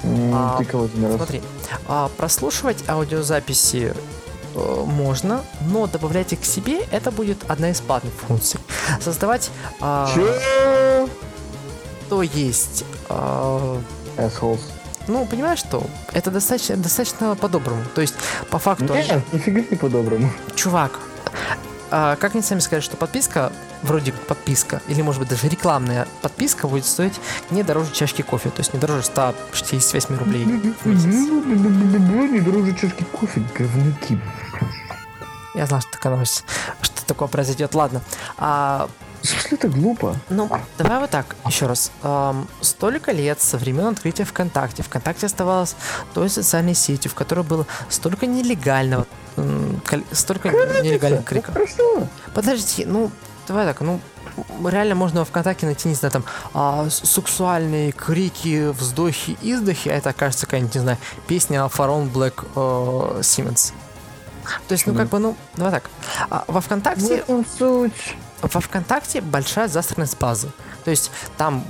А? Смотри, а, прослушивать аудиозаписи э, можно, но добавлять их к себе это будет одна из платных функций. Создавать, а, Чё? то есть, а, Assholes. ну понимаешь что, это достаточно, достаточно по-доброму. То есть по факту, они- Нет, нифига не по-доброму. чувак, а, как они сами сказали, что подписка вроде подписка, или может быть даже рекламная подписка будет стоить не дороже чашки кофе, то есть не дороже 168 рублей в месяц. Не дороже чашки кофе, говнюки. Я знал, что такая новость, что такое произойдет. Ладно. А, В смысле это глупо? ну, давай вот так, еще раз. Ам, столько лет со времен открытия ВКонтакте. ВКонтакте оставалась той социальной сетью, в которой было столько нелегального, м, кол- столько нелегальных криков. Хорошо. Подожди, ну, давай так, ну, реально можно во ВКонтакте найти, не знаю, там, а, сексуальные крики, вздохи, издохи, а это, кажется, какая-нибудь, не знаю, песня Фарон Блэк э, Симмонс. То есть, ну, как бы, ну, давай так. А во В ВКонтакте этом суть. Во ВКонтакте большая заостренность базы. То есть там,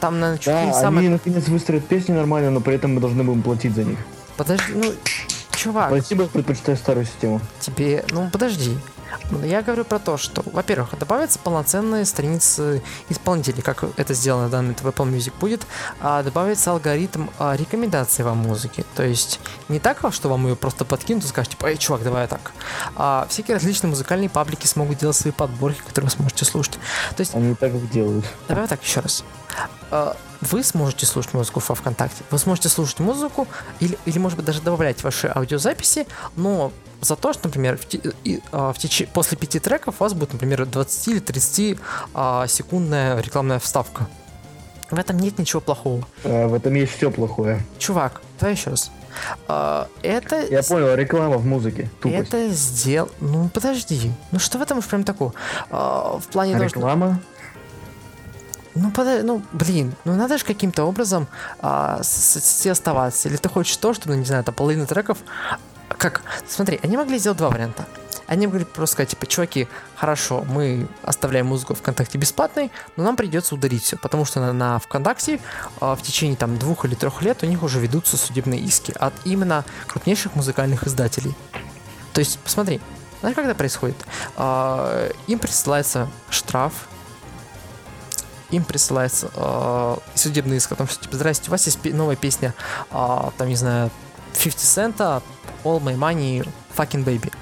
там наверное, чуть Да, не они самое... наконец выстроят песни нормально, но при этом мы должны будем платить за них. Подожди, ну, чувак, Спасибо, предпочитаю старую систему. тебе, ну подожди. Ну, Я говорю про то, что, во-первых, добавятся полноценные страницы исполнителей, как это сделано в данный в Apple Music будет, а добавится алгоритм а, рекомендаций вам музыки. То есть не так, что вам ее просто подкинут и скажут, типа, эй, чувак, давай так. А всякие различные музыкальные паблики смогут делать свои подборки, которые вы сможете слушать. То есть Они так делают. Давай так еще раз. А, Вы сможете слушать музыку во ВКонтакте. Вы сможете слушать музыку или, или может быть, даже добавлять ваши аудиозаписи, но за то, что, например, в, и, а, в теч- после пяти треков у вас будет, например, 20 или 30 а, секундная рекламная вставка. В этом нет ничего плохого. А, в этом есть все плохое. Чувак, давай еще раз. А, это Я понял, реклама в музыке. Тупость. это сделал... Ну, подожди. Ну, что в этом уж прям такого? А, в плане того, что... Реклама? Ну, пода- ну, блин, ну надо же каким-то образом а, с- с- оставаться. Или ты хочешь то, что, ну, не знаю, там половина треков... Как? Смотри, они могли сделать два варианта. Они могли просто сказать, типа, чуваки, хорошо, мы оставляем музыку ВКонтакте бесплатной, но нам придется удалить все, потому что на, на ВКонтакте а, в течение там двух или трех лет у них уже ведутся судебные иски от именно крупнейших музыкальных издателей. То есть, посмотри, знаешь, как это происходит? А, им присылается штраф, им присылается э, судебный иск о том, что, типа, здрасте, у вас есть новая песня, а, там, не знаю, 50 цента, All My Money, Fucking Baby.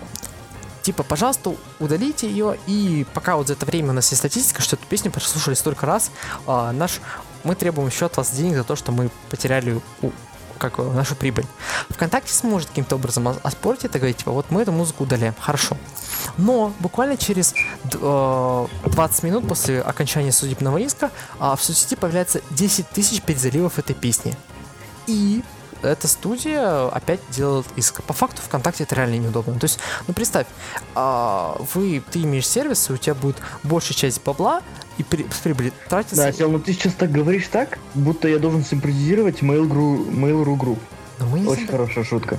Типа, пожалуйста, удалите ее, и пока вот за это время у нас есть статистика, что эту песню прослушали столько раз, а, наш, мы требуем еще от вас денег за то, что мы потеряли у- как нашу прибыль. ВКонтакте сможет каким-то образом ос- оспорить это, говорить, типа, вот мы эту музыку удаляем, хорошо. Но буквально через э, 20 минут после окончания судебного иска а, в соцсети появляется 10 тысяч перезаливов этой песни. И эта студия опять делает иск. По факту ВКонтакте это реально неудобно. То есть, ну представь, а, вы, ты имеешь сервис, и у тебя будет большая часть бабла, и при, прибыли тратится... Да, Сел, ну ты сейчас так говоришь так, будто я должен симпатизировать Mail.ru Mail.ru Group. Но мы не Очень симпа- хорошая шутка.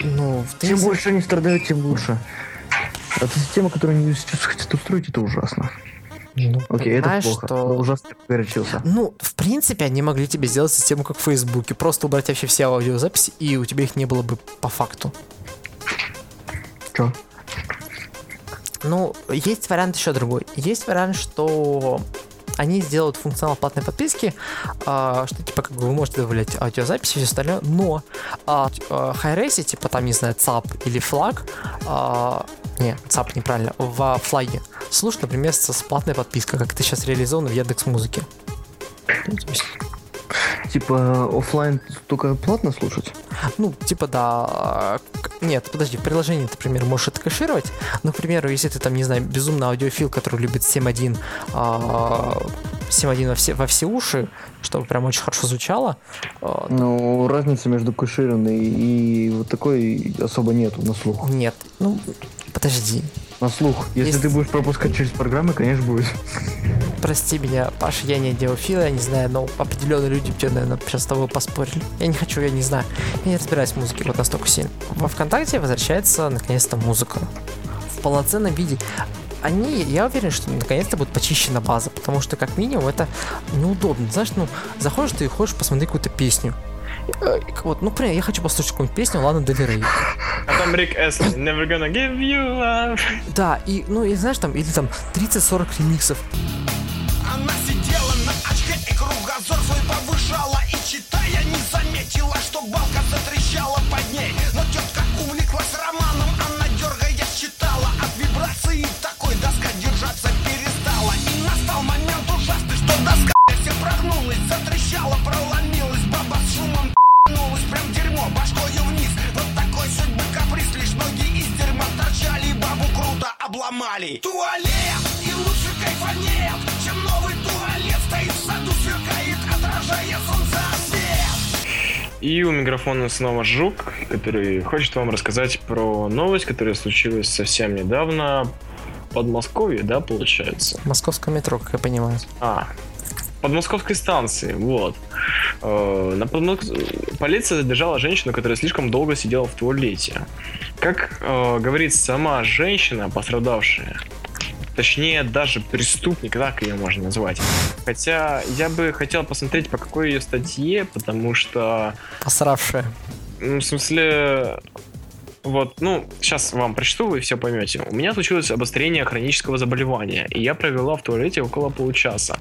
Ну, ты Чем не больше они страдают, тем лучше. Это система, которую они сейчас хотят устроить, это ужасно. Ну, Окей, это плохо. что- ужасно погорячился. Ну, в принципе, они могли тебе сделать систему как в Фейсбуке. Просто убрать вообще все аудиозаписи, и у тебя их не было бы по факту. Чё? Ну, есть вариант еще другой. Есть вариант, что они сделают функционал платной подписки, а, что типа как бы вы можете добавлять аудиозаписи и все остальное, но а, а, типа там, не знаю, ЦАП или FLAC, а, не, ЦАП неправильно, в FLAC 'е, слушай, например, с, платной подпиской, как это сейчас реализовано в Яндекс Музыке. Типа оффлайн только платно слушать? Ну, типа, да. Нет, подожди, в приложении, например, можешь это кэшировать. Но, к примеру, если ты там, не знаю, безумно аудиофил, который любит 7.1, а, 7.1 во все, во все уши, чтобы прям очень хорошо звучало, а, Ну, разницы между кэшированной и вот такой особо нету на слух. нет. Ну, подожди. На слух. Если Есть- ты будешь пропускать через программы, конечно, будет. Прости меня, Паша, я не аудиофил, я не знаю, но определенные люди тебе, наверное, сейчас с тобой поспорили. Я не хочу, я не знаю. Я не разбираюсь в музыке вот настолько сильно. Во ВКонтакте возвращается наконец-то музыка. В полноценном виде. Они, я уверен, что наконец-то будет почищена база, потому что как минимум это неудобно. Знаешь, ну, заходишь ты и хочешь посмотреть какую-то песню. Э, Вот, ну, например, я хочу послушать какую-нибудь песню Ланы Дель Рей. А там Рик Эсли, never gonna give you love. Да, и, ну, и знаешь, там, или там 30-40 ремиксов. Она сидела на очке и кругозор свой повышала И читая не заметила, что балка затрещала обломали Туалет, и лучше кайфанет Чем новый туалет стоит в саду, сверкает, отражая солнце свет И у микрофона снова Жук, который хочет вам рассказать про новость, которая случилась совсем недавно. в Подмосковье, да, получается? Московское метро, как я понимаю. А, подмосковской станции, вот. Э, На Подмос- Полиция задержала женщину, которая слишком долго сидела в туалете. Как э, говорит сама женщина, пострадавшая, точнее даже преступник, так ее можно назвать. Хотя я бы хотел посмотреть, по какой ее статье, потому что Посравшая. м, в смысле, вот, ну, сейчас вам прочту, вы все поймете. У меня случилось обострение хронического заболевания, и я провела в туалете около получаса.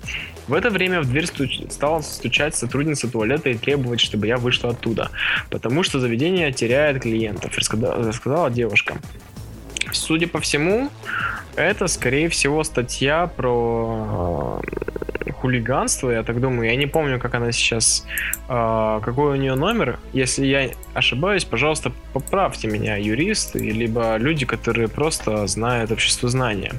В это время в дверь стуч- стала стучать сотрудница туалета и требовать, чтобы я вышла оттуда, потому что заведение теряет клиентов, рассказала, девушка. Судя по всему, это, скорее всего, статья про э, хулиганство, я так думаю. Я не помню, как она сейчас, э, какой у нее номер. Если я ошибаюсь, пожалуйста, поправьте меня, юристы, либо люди, которые просто знают общество знания.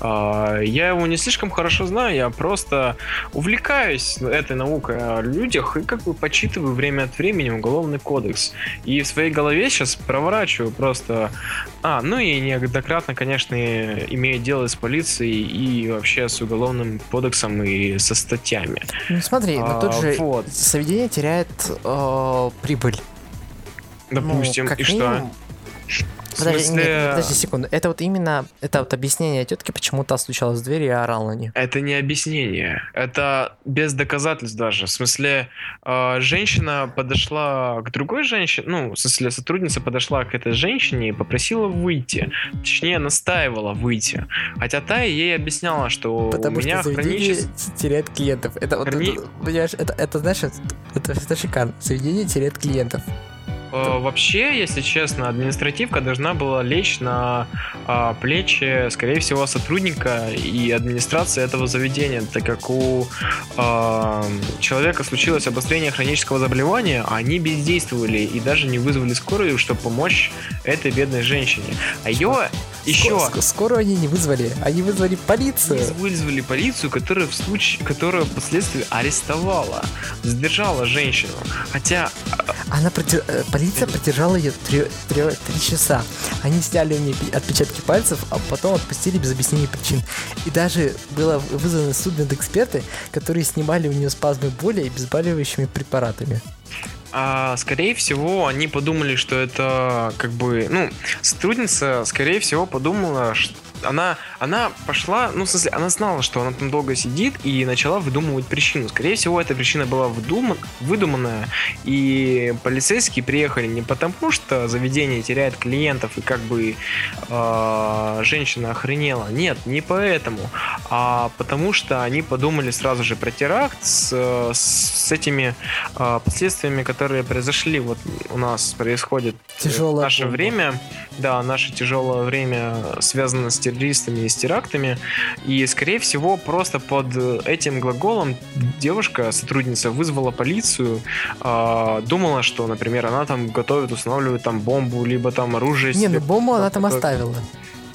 Э, я его не слишком хорошо знаю, я просто увлекаюсь этой наукой о людях и как бы почитываю время от времени уголовный кодекс. И в своей голове сейчас проворачиваю просто... А, ну и неоднократно, конечно, и имею дело с полицией и вообще с уголовным кодексом и со статьями. Ну смотри, но тут А, же вот. заведение теряет э, прибыль. Ну, Допустим, как и что? минимум. В Подожди, смысле, нет, подожди секунду. Это вот именно, это вот объяснение тетки, почему та стучалась в дверь и орал на нее. Это не объяснение. Это без доказательств даже. В смысле, э, женщина подошла к другой женщине, ну, в смысле, сотрудница подошла к этой женщине и попросила выйти. Точнее, настаивала выйти. Хотя та ей объясняла, что Потому у меня что хронически... теряет клиентов. Это вот, Храни- это, понимаешь, это, это знаешь, это, это, это шикарно. Заведение теряет клиентов. Э, Вообще, если честно, административка должна была лечь на а, плечи, скорее всего, сотрудника и администрации этого заведения, так как у а, человека случилось обострение хронического заболевания, а они бездействовали и даже не вызвали скорую, чтобы помочь этой бедной женщине. А ее еще Ск- ск- скорую они не вызвали, они вызвали полицию. вызвали полицию, которая в случае, которая впоследствии арестовала, задержала женщину. Хотя Она проде- э, полиция продержала ее три, три- три часа. Они сняли у нее отпечатки пальцев, а потом отпустили без объяснения причин. И даже было вызвано судмедэксперты, которые снимали у нее спазмы боли и обезболивающими препаратами. А, скорее всего, они подумали, что это как бы, ну, сотрудница, скорее всего, подумала, что она, она пошла, ну, в смысле, она знала, что она там долго сидит и начала выдумывать причину. Скорее всего, эта причина была выдума- выдуманная, и полицейские приехали не потому, что заведение теряет клиентов и как бы э, женщина охренела. Нет, не поэтому, а потому что они подумали сразу же про теракт с, э, с этими э, последствиями, которые произошли. Вот у нас происходит в Тяжелое наше время, да, наше тяжелое время связано с террористами и с терактами. И, скорее всего, просто под этим глаголом девушка, сотрудница, вызвала полицию, а, думала, что, например, она там готовит, устанавливает там бомбу, либо там оружие. Не, себе. ну бомбу она там оставила.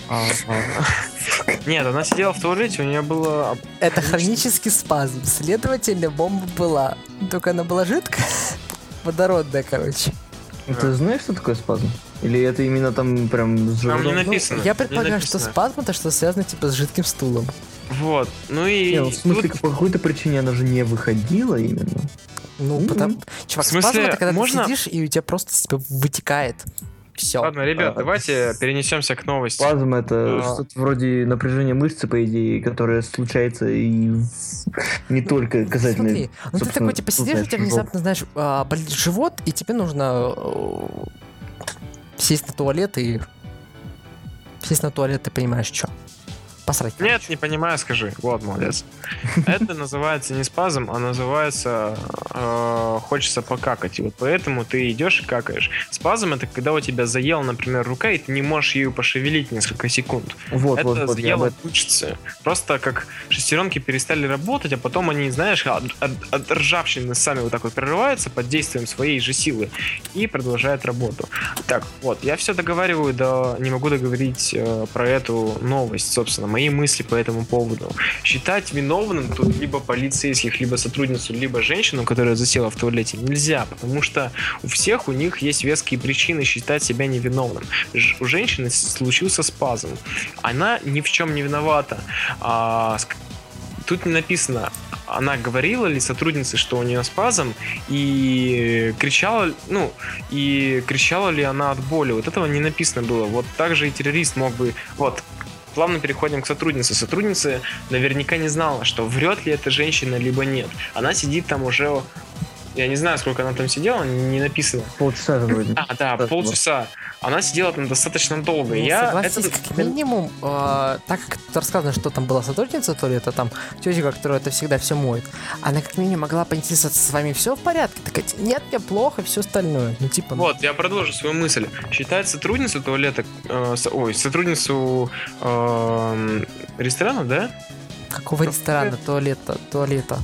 А, а. Нет, она сидела в туалете, у нее было... Это хронический спазм. Следовательно, бомба была. Только она была жидкая. Водородная, короче. Ну, Ты знаешь, что такое спазм? Или это именно там прям с Там не написано. Я не предполагаю, что написано. спазм это что связано типа с жидким стулом. Вот. Ну и... Не, ну, в смысле, тут- по какой-то причине она же не выходила именно. Ну, Мгм. потому... Чувак, В смысле, спазм это когда можно- ты сидишь, и у тебя просто типа вытекает. Все. Ладно, ребят, А, давайте перенесемся к новости. Спазм это А. что-то вроде напряжения мышцы, по идее, которое случается и не только касательно... Смотри, ну ты такой, типа, ну, сидишь, у тебя внезапно, знаешь, а, болит живот, и тебе нужно э, сесть на туалет и... Сесть на туалет, ты понимаешь, что? Посрать. Нет, не понимаю, скажи. Вот, молодец. Это называется не спазм, а называется э, хочется покакать. И вот поэтому ты идешь и какаешь. Спазм это когда у тебя заела, например, рука, и ты не можешь ее пошевелить несколько секунд. Вот, это вот, вот, об заело мышцы. Просто как шестеренки перестали работать, а потом они, знаешь, от, от- от ржавчины сами вот так вот прерываются под действием своей же силы и продолжают работу. Так, вот, я все договариваю, да не могу договорить э, про эту новость, собственно, мои мысли по этому поводу. Считать виновным тут либо полицейских, либо сотрудницу, либо женщину, которая засела в туалете, нельзя, потому что у всех у них есть веские причины считать себя невиновным. Ж- у женщины случился спазм. Она ни в чем не виновата. А, тут не написано, она говорила ли сотруднице, что у нее спазм, и кричала, ну, и кричала ли она от боли. Вот этого не написано было. Вот так же и террорист мог бы... Вот, плавно переходим к сотруднице. Сотрудница наверняка не знала, что врет ли эта женщина, либо нет. Она сидит там уже я не знаю, сколько она там сидела, не написано. Полчаса же вроде. А, да, Так, полчаса. Она сидела там достаточно долго. Ну, я согласись, это- как минимум, э, так как рассказано, что там была сотрудница туалета, там тетя, которая это всегда все моет, она как минимум могла поинтересоваться, с вами все в порядке? Такая, нет, мне плохо, все остальное. Ну, типа, ну, Вот, я продолжу свою мысль. Считать сотрудницу туалета, э, с- ой, сотрудницу эм, ресторана, да? какого ресторана, туалета, туалета?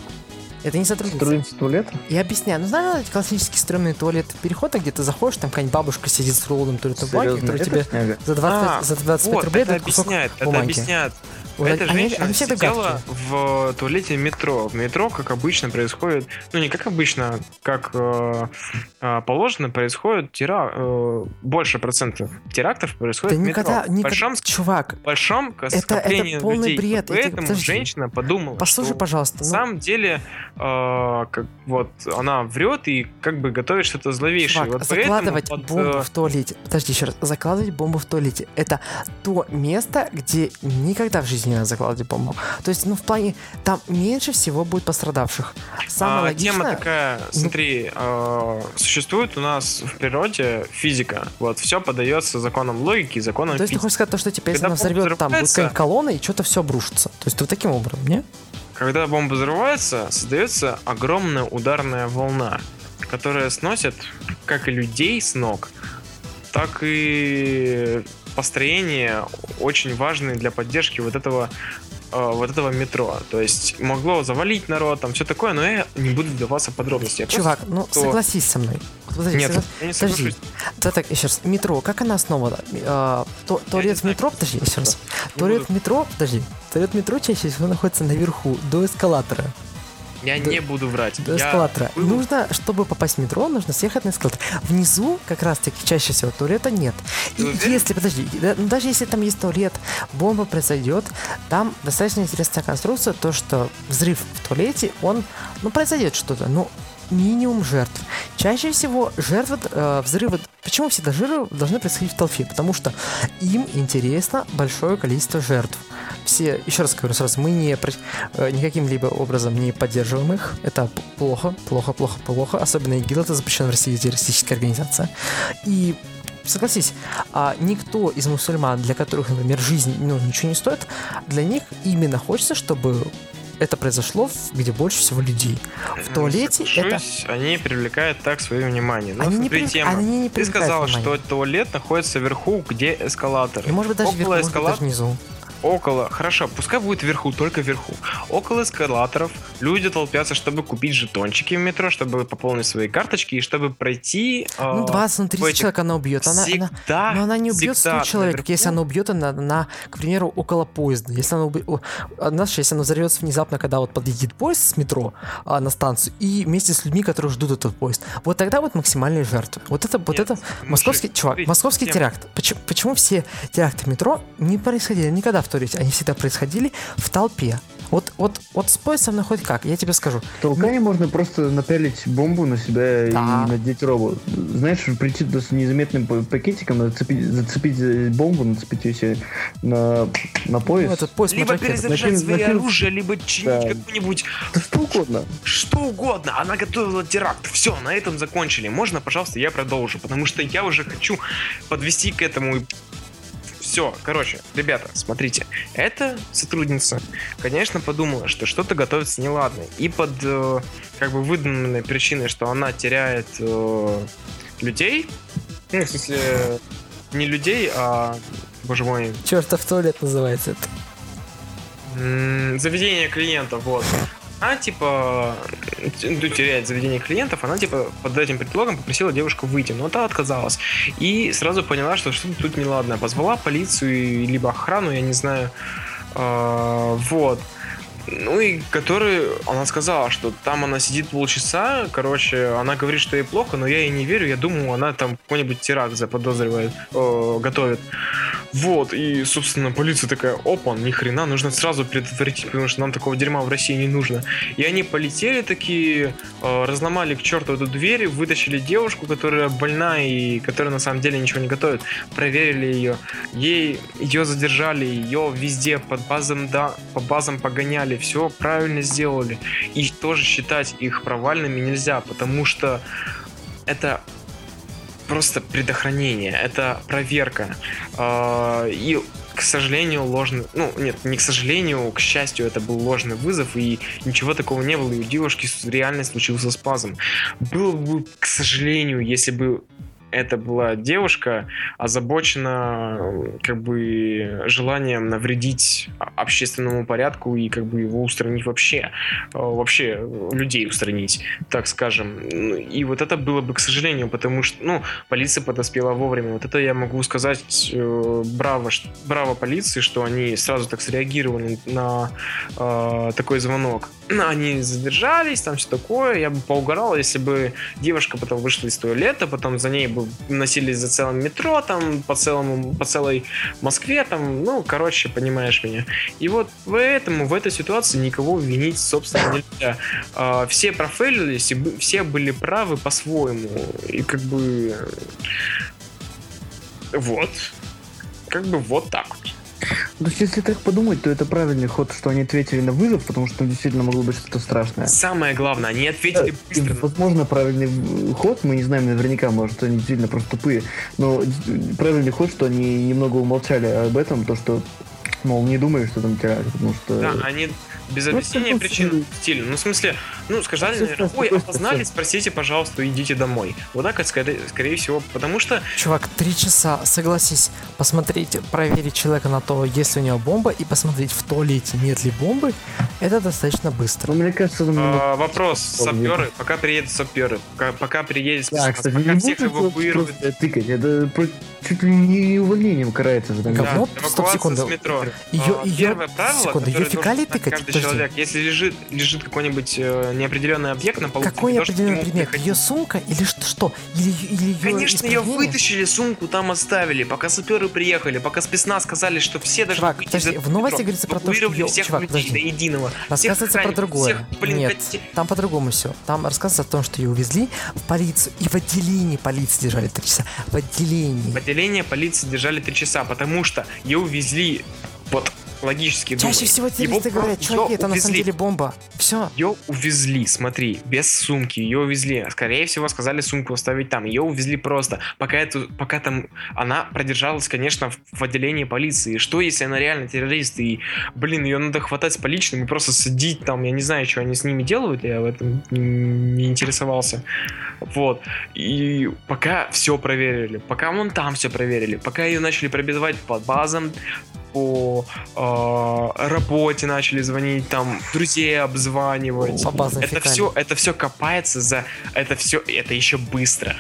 Это не сотрудница. Сотрудница туалета? Я объясняю. Ну, знаешь, эти классические стрёмные туалеты перехода, где ты заходишь, там какая-нибудь бабушка сидит с рулоном туалетной бумаги, Серьезно, которая это тебе за 20, А, за 25 вот, рублей это дает кусок объясняет, это бумаги. объясняет. Вот Эта они- женщина они всегда сидела в туалете метро. В метро, как обычно, происходит, ну не как обычно, как э, э, положено, происходит тира, э, больше процентов терактов Да происходит в метро. никогда, большом, чувак, большом это скоплении полный людей. бред. Поэтому подожди. женщина подумала, послушай, что пожалуйста. на ну, самом деле, э, как, вот она врет и как бы готовит что-то зловещее. Чувак, вот закладывать под, бомбу э, в туалете. Подожди еще раз. Закладывать бомбу в туалете. Это то место, где никогда в жизни не надо закладывать бомбу. То есть, ну, в плане, там меньше всего будет пострадавших. Самое А, логичное... Тема такая, смотри, э, существует у нас в природе физика. Вот, все подается законам логики и законам То есть ты физики. хочешь сказать, то, что типа, если Когда она взорвет, там будет какая-нибудь колонна, и что-то все обрушится. То есть вот таким образом, не? Когда бомба взрывается, создается огромная ударная волна, которая сносит как и людей с ног, так и построение очень важные для поддержки вот этого э, вот этого метро. То есть могло завалить народ, там все такое, но я не буду вдаваться в подробности. Я просто- Чувак, ну что- согласись со мной. Вот подожди, Нет, согла- я не Подожди. Да так, еще раз. Метро, как она основана? Э, то- туалет в метро, подожди, еще раз. Туалет в метро, подожди. Туалет в метро чаще всего находится наверху, до эскалатора. Я До- не буду врать. До Я эскалатора. был- Нужно, чтобы попасть в метро, нужно съехать на эскалатор. Внизу, как раз таки, чаще всего туалета нет. И Ты если, подожди, ну, даже если там есть туалет, бомба произойдет, там достаточно интересная конструкция, то, что взрыв в туалете, он, ну, произойдет что-то, ну, минимум жертв. Чаще всего жертвы, э, взрывы, почему всегда взрывы должны происходить в толпе? Потому что им интересно большое количество жертв. Все, еще раз говорю сразу, мы не, э, никаким либо образом не поддерживаем их. Это плохо, плохо, плохо, плохо. Особенно ИГИЛ, это запрещено в России террористическая организация. И согласись, а никто из мусульман, для которых, например, жизнь ну, ничего не стоит, для них именно хочется, чтобы это произошло, в- где больше всего людей. В Ну, туалете это... соглашусь, Они привлекают так свое внимание. Ну, Они не, смотри, привлек- тема. они не Ты внимания. что туалет находится вверху, где эскалатор. И может быть даже около вверху, может быть даже внизу. около, хорошо, пускай будет вверху, только вверху. Около эскалаторов люди толпятся, чтобы купить жетончики в метро, чтобы пополнить свои карточки и чтобы пройти. Ну, э, 20, ну, 30 в этих- человек она убьет. Она, она, всегда, но она не убьет 100 всегда человек, наверху. если она убьет на, на, к примеру, около поезда. Если она убьет... Знаешь, если она взорвется внезапно, когда вот подъедет поезд с метро а, на станцию, и вместе с людьми, которые ждут этот поезд, вот тогда вот максимальные жертвы. Вот это, вот Нет, это московский, мужик, чувак, смотрите, московский тема. теракт. Почему, почему все теракты метро не происходили никогда в туалете? Они всегда происходили в толпе. Вот, вот, вот с поездом находит как? Я тебе скажу. В Толкане можно просто напялить бомбу на себя Да. и надеть робот. Знаешь, прийти туда с незаметным пакетиком, нацепить, зацепить э, бомбу, нацепить ее себе на, на пояс. Ну, этот поезд Либо перезаряжать Накинь- свои накинь- оружие, либо чинить Да. какую-нибудь Да что угодно. что угодно. Она готовила теракт. Все, на этом закончили. Можно, пожалуйста, я продолжу, потому что я уже хочу подвести к этому. Все, короче, ребята, смотрите, эта сотрудница, конечно, подумала, что что-то готовится неладное. И под э, как бы выданной причиной, что она теряет э, людей, ну, в смысле, не людей, а, боже мой, Чертов туалет называется это. Заведение клиентов, вот. Она, типа, ну, теряет заведение клиентов, она, типа, под этим предлогом попросила девушку выйти, но та отказалась. И сразу поняла, что что-то тут неладно. Позвала полицию, либо охрану, я не знаю. А, вот. Ну и который, она сказала, что там она сидит полчаса, короче, она говорит, что ей плохо, но я ей не верю, я думаю, она там какой-нибудь теракт заподозривает, э, готовит. Вот, и, собственно, полиция такая, опа, ни хрена, нужно сразу предотвратить, потому что нам такого дерьма в России не нужно. И они полетели такие, э, разломали к черту эту дверь, вытащили девушку, которая больна и которая на самом деле ничего не готовит, проверили ее, ей, ее задержали, ее везде под базам, да, по базам погоняли, все правильно сделали. И тоже считать их провальными нельзя, потому что это просто предохранение, это проверка. А, И, к сожалению, ложный... Ну, нет, не к сожалению, к счастью, это был ложный вызов, и ничего такого не было, и у девушки реально случился спазм. Было бы, к сожалению, если бы это была девушка, озабочена как бы желанием навредить общественному порядку и как бы его устранить вообще, э, вообще э, людей устранить, так скажем. И вот это было бы, к сожалению, потому что, ну, полиция подоспела вовремя. Вот это я могу сказать э, браво, браво полиции, что они сразу так среагировали на э, такой звонок. Они задержались, там все такое. Я бы поугарал, если бы девушка потом вышла из туалета, потом за ней бы носились за целым метро, там, по целому, по целой Москве, там, ну, короче, понимаешь меня. И вот поэтому в этой ситуации никого винить, собственно, нельзя. А, все профейлились, и бы- все были правы по-своему. И как бы... Вот. Как бы вот так вот. То есть, если так подумать, то это правильный ход, что они ответили на вызов, потому что там действительно могло быть что-то страшное. Самое главное, они ответили И, быстро. возможно, правильный в- ход, мы не знаем наверняка, может, они действительно просто тупые, но д- правильный ход, что они немного умолчали об этом, то, что, мол, не думали, что там теракт, потому что... Да, они без Ну, объяснения причин стиль. стиль. Ну, в смысле, ну, сказали, наверное, ой, опознали, спросите, пожалуйста, идите домой. Вот так, скорее, скорее всего, потому что Чувак, три часа, согласись, посмотреть, проверить человека на то, есть ли у него бомба, и посмотреть в туалете, нет ли бомбы, это достаточно быстро. Ну, мне кажется, там... а, вопрос, саперы, пока приедут саперы, пока, пока приедет Да, кстати, пока не всех эвакуируют, тыкать, это чуть ли не увольнением карается. там. Говно? Да, Стоп, эвакуация секунду. с метро. Её- А, правило, секунду, которое фекалии тыкать? Подожди. человек, если лежит, лежит какой-нибудь э, неопределенный объект на полу, Какой ты не должен к определенный нему предмет? Ее сумка или что? что? Или, или ее Конечно, ее вытащили, сумку там оставили, пока саперы приехали, пока спецназ сказали, что все должны Чувак, подожди, в новости говорится про то, что всех чувак, людей подожди. до единого. Рассказывается про другое. всех, блин, Нет, коте- там по-другому все. Там рассказывается о том, что ее увезли в полицию. И в отделении полиции держали три часа. В отделении. В отделение полиции держали три часа, потому что ее увезли, вот, логически Чаще всего его террористы говорят, чуваки, это на самом увезли. деле бомба. Все. Ее увезли, смотри, без сумки, ее увезли. Скорее всего, сказали сумку оставить там. Ее увезли просто. Пока, эту, пока там она продержалась, конечно, в, в отделении полиции. Что, если она реально террорист? И, блин, ее надо хватать с поличным и просто садить там. Я не знаю, что они с ними делают, я в этом не интересовался. Вот. И пока все проверили, пока вон там все проверили, пока ее начали пробивать по базам, по э, работе начали звонить, там друзей обзванивать. По базам Это все, это все копается за, это все, это еще быстро.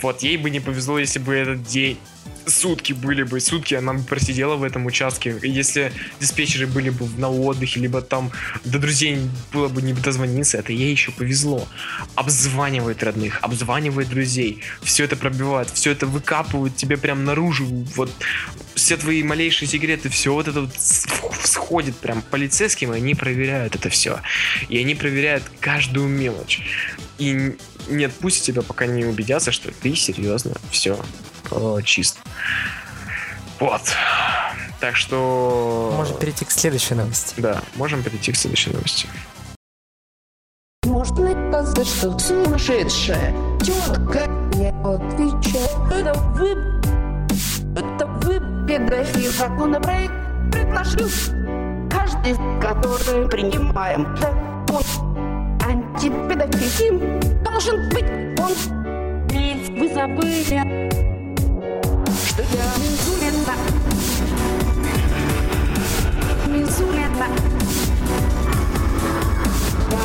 Вот ей бы не повезло, если бы этот день сутки были бы, сутки она бы просидела в этом участке. Если диспетчеры были бы на отдыхе, либо там до друзей было бы не дозвониться, это ей еще повезло. Обзванивает родных, обзванивает друзей, все это пробивает, все это выкапывают тебе прям наружу, вот все твои малейшие секреты, все вот это вот сходит прям полицейским, и они проверяют это все. И они проверяют каждую мелочь. И не отпустят тебя, пока не убедятся, что ты серьезно все чист. Вот. Так что... Можем перейти к следующей новости. Да, можем перейти к следующей новости. Может мне казаться, что сумасшедшая тетка не отвечает. Это вы, это вы, педофил, законопроект предложил. Каждый, который принимаем закон антипедофилизм, должен быть он. Ведь вы забыли, что я Мизулина. Мизулина. Я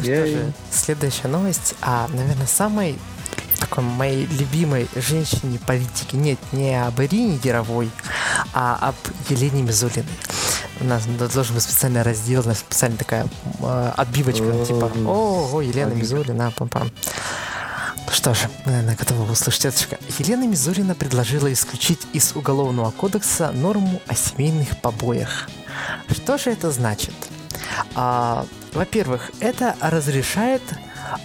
Ну что же, следующая новость, а, наверное, самой такой моей любимой женщине политики. Нет, не об Ирине Яровой, а об Елене Мизулиной. У нас должен быть специальный раздел, у нас специальная такая э, отбивочка, О, типа «О, о, Елена. Мизулина, пам-пам». Ну что ж, мы, наверное, готовы услышать это. Елена Мизулина предложила исключить из Уголовного кодекса норму о семейных побоях. Что же это значит? А, во-первых, это разрешает,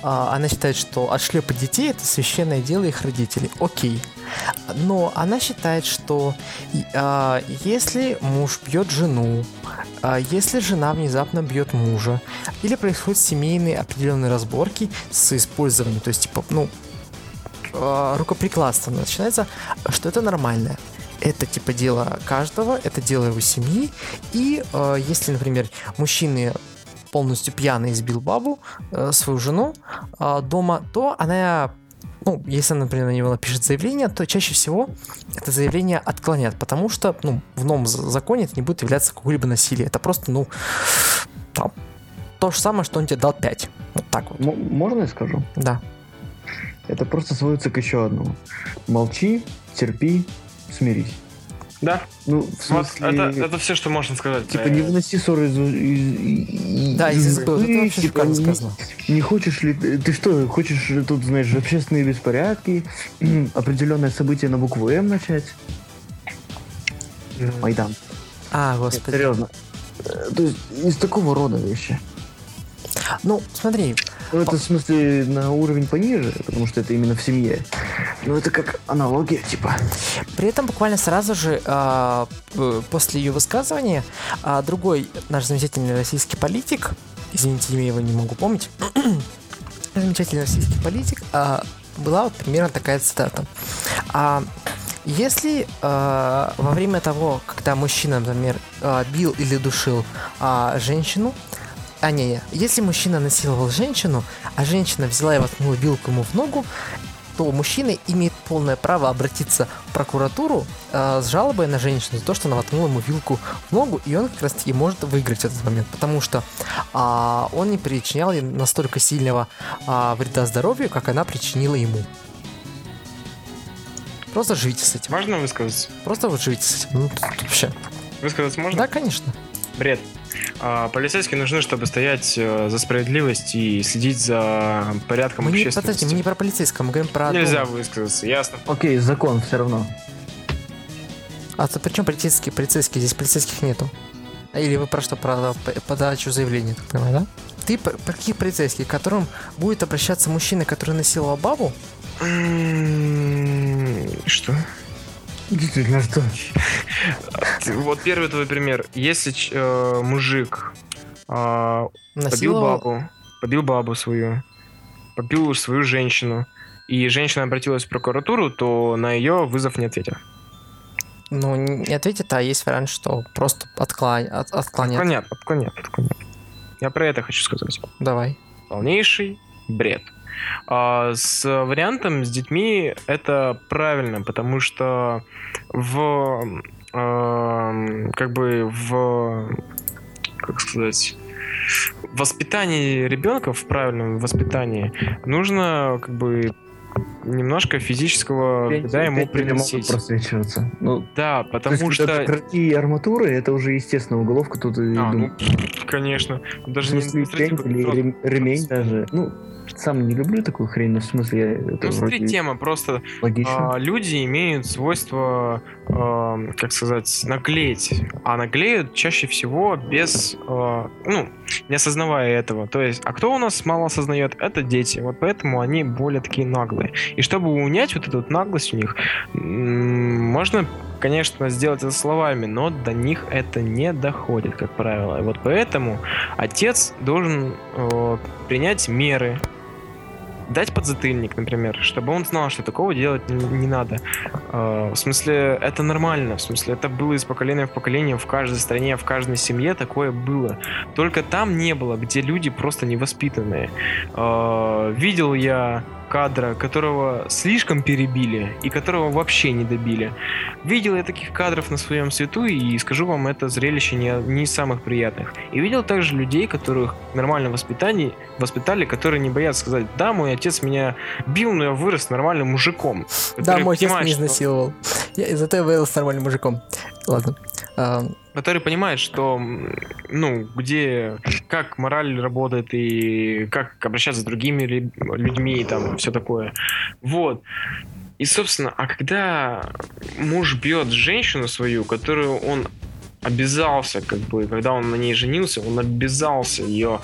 а, она считает, что отшлепать детей это священное дело их родителей. Окей. Но она считает, что а, если муж бьет жену, а, если жена внезапно бьет мужа, или происходят семейные определенные разборки с использованием, то есть типа, ну, а, рукоприкладство начинается, что это нормально. Это типа дело каждого, это дело его семьи. И э, если, например, мужчины полностью пьяный избил бабу, э, свою жену э, дома, то она, ну, если, например, на него напишет заявление, то чаще всего это заявление отклонят, потому что, ну, в новом за- законе это не будет являться какое-либо насилие. Это просто, ну, там, то же самое, что он тебе дал 5. Вот так вот. М- можно я скажу? Да. Это просто сводится к еще одному. Молчи, терпи, смирись. Да. Ну, в Вот смысле, это, это все, что можно сказать. типа не выноси ссоры из, из- Да, из избы. Вот это вообще типа, не- сказано. Не хочешь ли ты, ты что, хочешь тут, знаешь, общественные беспорядки, определенное событие на букву М начать? Майдан. А, Нет, господи. серьезно. Э, То есть из такого рода вещи. Ну, смотри, Ну, это в смысле на уровень пониже, потому что это именно в семье. Но это как аналогия, типа. При этом буквально сразу же п- после ее высказывания а, другой наш замечательный российский политик, извините, имя его не могу помнить, замечательный российский политик, а, была вот примерно такая цитата. А, если а, во время того, когда мужчина, например, а, бил или душил а, женщину, а не, не, если мужчина насиловал женщину, а женщина взяла и воткнула вилку ему в ногу, то мужчина имеет полное право обратиться в прокуратуру э, с жалобой на женщину за то, что она воткнула ему вилку в ногу, и он как раз таки может выиграть этот момент, потому что а, он не причинял ей настолько сильного а, вреда здоровью, как она причинила ему. Просто живите с этим. Можно высказаться? Просто вот живите с этим. Ну, вообще. Высказаться можно? Да, конечно. Бред. А, полицейские нужны, чтобы стоять э, за справедливость и следить за порядком Мы не, общественности. подожди, мы не про полицейского, мы говорим про... Нельзя дом. высказаться, ясно. Окей, закон все равно. А то причем полицейские, полицейские, здесь полицейских нету. Или вы про что, про подачу заявления, так понимаю, да? Ты про, про каких полицейских, к которым будет обращаться мужчина, который насиловал бабу? Что? Действительно, что? Вот первый твой пример. Если э, мужик а, побил бабу, побил бабу свою, побил свою женщину, и женщина обратилась в прокуратуру, то на ее вызов не ответят. Ну, не ответит, а есть вариант, что просто отклонят. От, отклонят. Отклонят, отклонят, отклонят. Я про это хочу сказать. Давай. полнейший бред. А с вариантом с детьми это правильно, потому что в эм, как бы в как сказать воспитании ребенка в правильном воспитании нужно как бы немножко физического да, ему могут приносить. просвечиваться. Ну, Да, то потому есть, что... кроки и арматуры, это уже естественно уголовка тут и А, ну, конечно. Даже не контроль. рем- ремень даже. Ну, сам не люблю такую хрень, но в смысле это Ну, смотри, тема просто логично. А, люди имеют свойство, эм, как сказать, наклеить. А наклеют чаще всего без, э, ну, не осознавая этого. То есть, а кто у нас мало осознает? Это дети. Вот поэтому они более такие наглые. И чтобы унять вот эту вот наглость у них, можно, конечно, сделать это словами, но до них это не доходит, как правило. И вот поэтому отец должен э, принять меры, дать подзатыльник, например, чтобы он знал, что такого делать не, не надо. Э, в смысле, это нормально. В смысле, это было из поколения в поколение в каждой стране, в каждой семье такое было. Только там не было, где люди просто невоспитанные. Э, видел я кадра, которого слишком перебили и которого вообще не добили. Видел я таких кадров на своем свету и скажу вам, это зрелище не, не из самых приятных. И видел также людей, которых нормально воспитание, воспитали, которые не боятся сказать, да, мой отец меня бил, но я вырос нормальным мужиком. Да, мой отец меня изнасиловал. Я, зато я вырос нормальным мужиком. Ладно. Который понимает, что, ну, где, как мораль работает и как обращаться с другими лю- людьми и там все такое. Вот. И, собственно, а когда муж бьет женщину свою, которую он обязался, как бы, когда он на ней женился, он обязался ее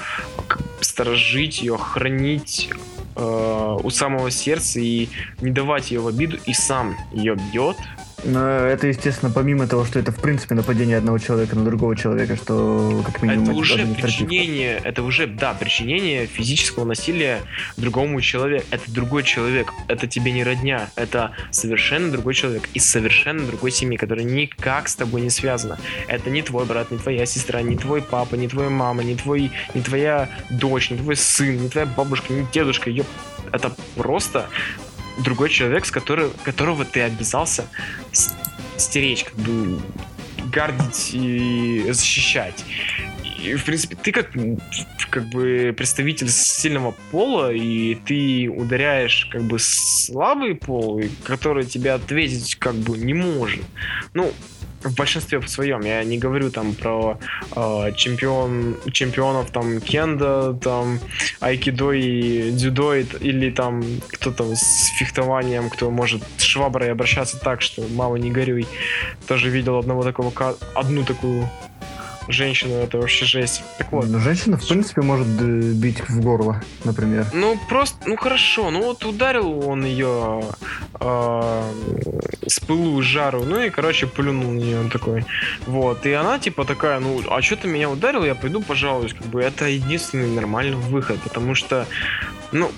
сторожить, ее хранить э, у самого сердца и не давать ее в обиду, и сам ее бьет, это, естественно, помимо того, что это, в принципе, нападение одного человека на другого человека, что, как минимум, Это уже причинение, это уже, да, причинение физического насилия другому человеку. Это другой человек, это тебе не родня, это совершенно другой человек из совершенно другой семьи, которая никак с тобой не связана. Это не твой брат, не твоя сестра, не твой папа, не твоя мама, не твой, не твоя дочь, не твой сын, не твоя бабушка, не дедушка. Ёп. Это просто другой человек, с которым, которого ты обязался стеречь, как бы гардить и защищать. И, в принципе, ты как, как бы представитель сильного пола, и ты ударяешь как бы слабый пол, который тебе ответить как бы не может. Ну, в большинстве своем. Я не говорю там про э, чемпион, чемпионов там кенда, там айкидо и дзюдо, или там кто там с фехтованием, кто может с шваброй обращаться так, что мало не горюй. Тоже видел одного такого, одну такую женщину, это вообще жесть. Так вот. Ну, женщина, в принципе, может э, бить в горло, например. Ну, просто, ну хорошо, ну вот ударил он ее с пылу, с жару, ну и, короче, плюнул на нее он такой. Вот, и она типа такая, ну, а что ты меня ударил, я пойду пожалуюсь, как бы это единственный нормальный выход, потому что, ну,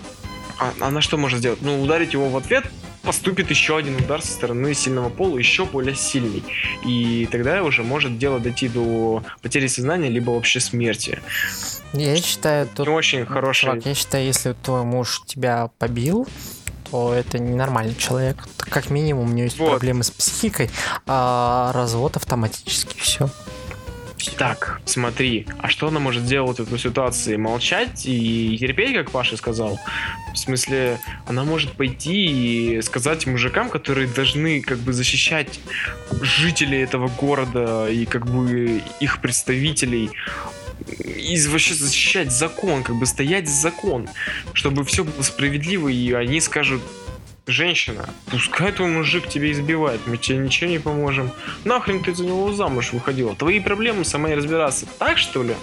а- она что может сделать? Ну, ударить его в ответ, поступит еще один удар со стороны сильного пола, еще более сильный. И тогда уже может дело дойти до потери сознания, либо вообще смерти. я считаю, тут... Не очень хороший... Чувак, я считаю, если твой муж тебя побил, то это ненормальный человек. Как минимум, у него есть Вот. проблемы с психикой, а развод автоматически все. Так, смотри, а что она может делать в этой ситуации? Молчать и терпеть, как Паша сказал? В смысле, она может пойти и сказать мужикам, которые должны как бы защищать жителей этого города и как бы их представителей, и вообще защищать закон, как бы стоять за закон, чтобы все было справедливо, и они скажут, женщина, пускай твой мужик тебя избивает, мы тебе ничего не поможем. Нахрен ты за него замуж выходила? Твои проблемы сама и разбираться. Так что ли?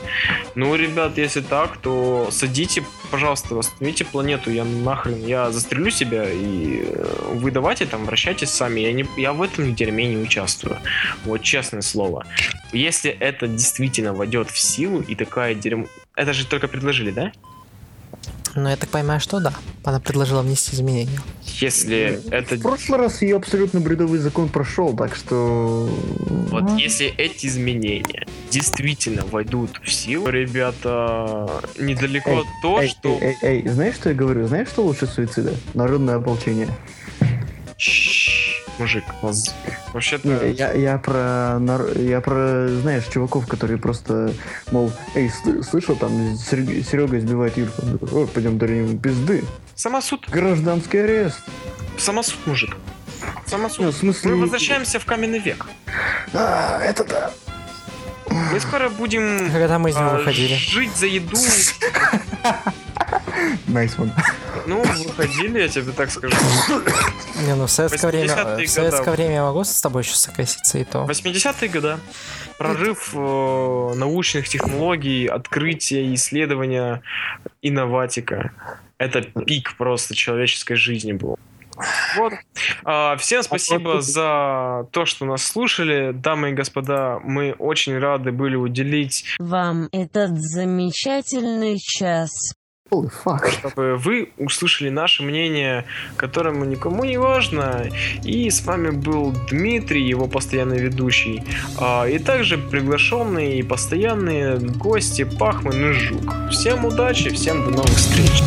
Ну, ребят, если так, то садите, пожалуйста, восстановите планету. Я нахрен, я застрелю себя, и э, вы давайте там, вращайтесь сами. Я, не, я в этом дерьме не участвую. Вот честное слово. Если это действительно войдет в силу, и такая дерьмо... Это же только предложили, да? Но я так понимаю, что да. Она предложила внести изменения. Если это... В прошлый раз ее абсолютно бредовый закон прошел, так что... Вот если эти изменения действительно войдут в силу, ребята, недалеко Эй, то, эй, что... эй, эй, эй, знаешь, что я говорю? Знаешь, что лучше суицида? Народное ополчение. Щ, Мужик, вообще-то... Не, я, я про, я про, знаешь, чуваков, которые просто, мол, эй, сл- слышал, там Серега, избивает Юрку. О, пойдем дарим ему пизды. Самосуд, Гражданский арест. самосуд, мужик. Самосуд. Ну, в смысле... Мы возвращаемся в каменный век. А, это да. Мы скоро будем Когда мы из него а, выходили. жить за еду. Nice one. Ну, выходили, я тебе так скажу. Не, ну в советское время, 80-е в советское года. время я могу с тобой еще согласиться и то. 80-е годы. Прорыв э, научных технологий, открытия, исследования, инноватика. Это пик просто человеческой жизни был. Вот. А, всем спасибо за то, что нас слушали. Дамы и господа, мы очень рады были уделить, Вам этот замечательный час. Чтобы вы услышали наше мнение, которому никому не важно. И с вами был Дмитрий, его постоянный ведущий. А, и также приглашенные и постоянные гости Пахман и Жук. Всем удачи, всем до новых встреч.